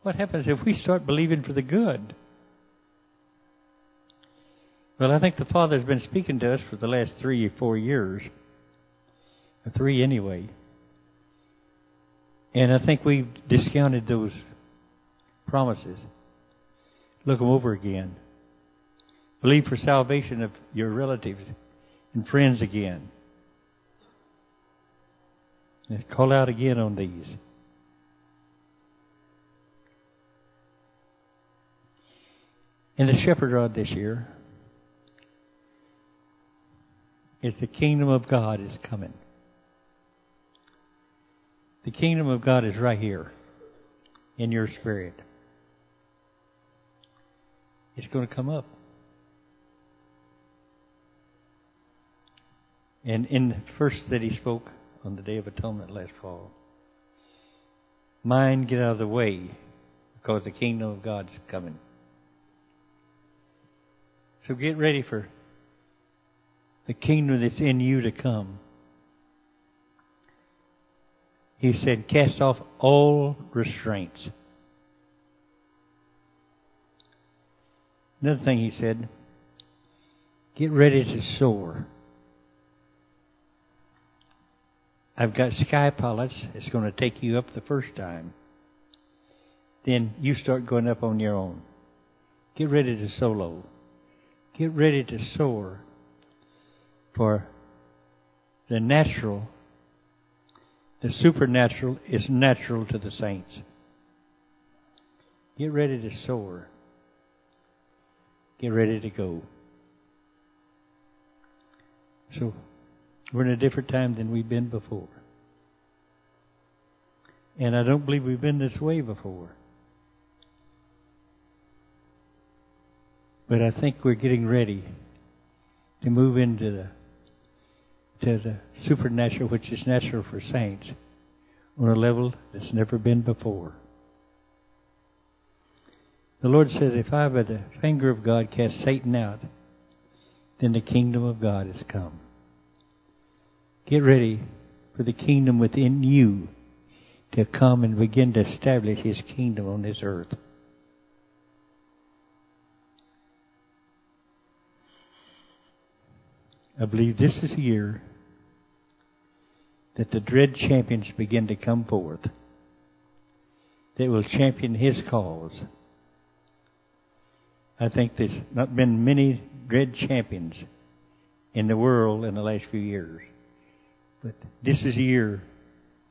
S3: What happens if we start believing for the good? Well, I think the Father's been speaking to us for the last three or four years. Three anyway. And I think we've discounted those promises. Look them over again. Believe for salvation of your relatives and friends again. And call out again on these. In the shepherd rod this year is the kingdom of God is coming. The kingdom of God is right here in your spirit. It's going to come up. And in the first that he spoke on the Day of Atonement last fall, mind get out of the way because the kingdom of God's coming. So get ready for the kingdom that's in you to come. He said, cast off all restraints. Another thing he said, get ready to soar. I've got sky pilots. It's going to take you up the first time. Then you start going up on your own. Get ready to solo. Get ready to soar. For the natural, the supernatural is natural to the saints. Get ready to soar. Get ready to go. So, we're in a different time than we've been before. And I don't believe we've been this way before. But I think we're getting ready to move into the to the supernatural, which is natural for saints, on a level that's never been before. The Lord says, If I by the finger of God cast Satan out, then the kingdom of God has come. Get ready for the kingdom within you to come and begin to establish his kingdom on this earth. I believe this is the year that the dread champions begin to come forth that will champion his cause. I think there's not been many dread champions in the world in the last few years. But this is a year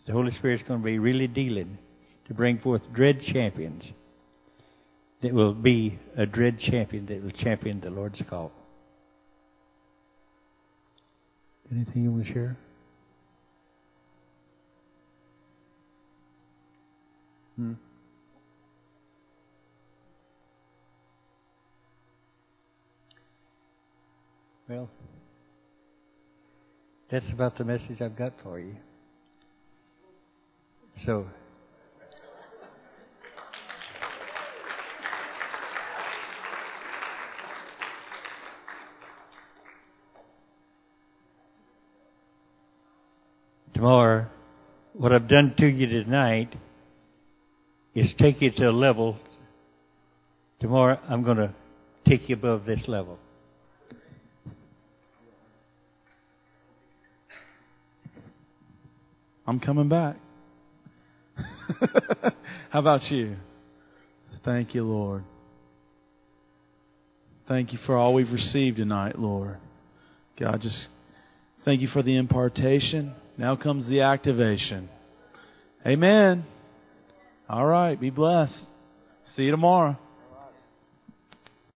S3: the Holy Spirit's going to be really dealing to bring forth dread champions that will be a dread champion that will champion the Lord's call. Anything you want to share? Hmm. Well, that's about the message I've got for you. So, tomorrow, what I've done to you tonight is take you to a level. Tomorrow, I'm going to take you above this level.
S1: I'm coming back. How about you? Thank you, Lord. Thank you for all we've received tonight, Lord. God, just Thank you for the impartation. Now comes the activation. Amen. All right. Be blessed. See you tomorrow.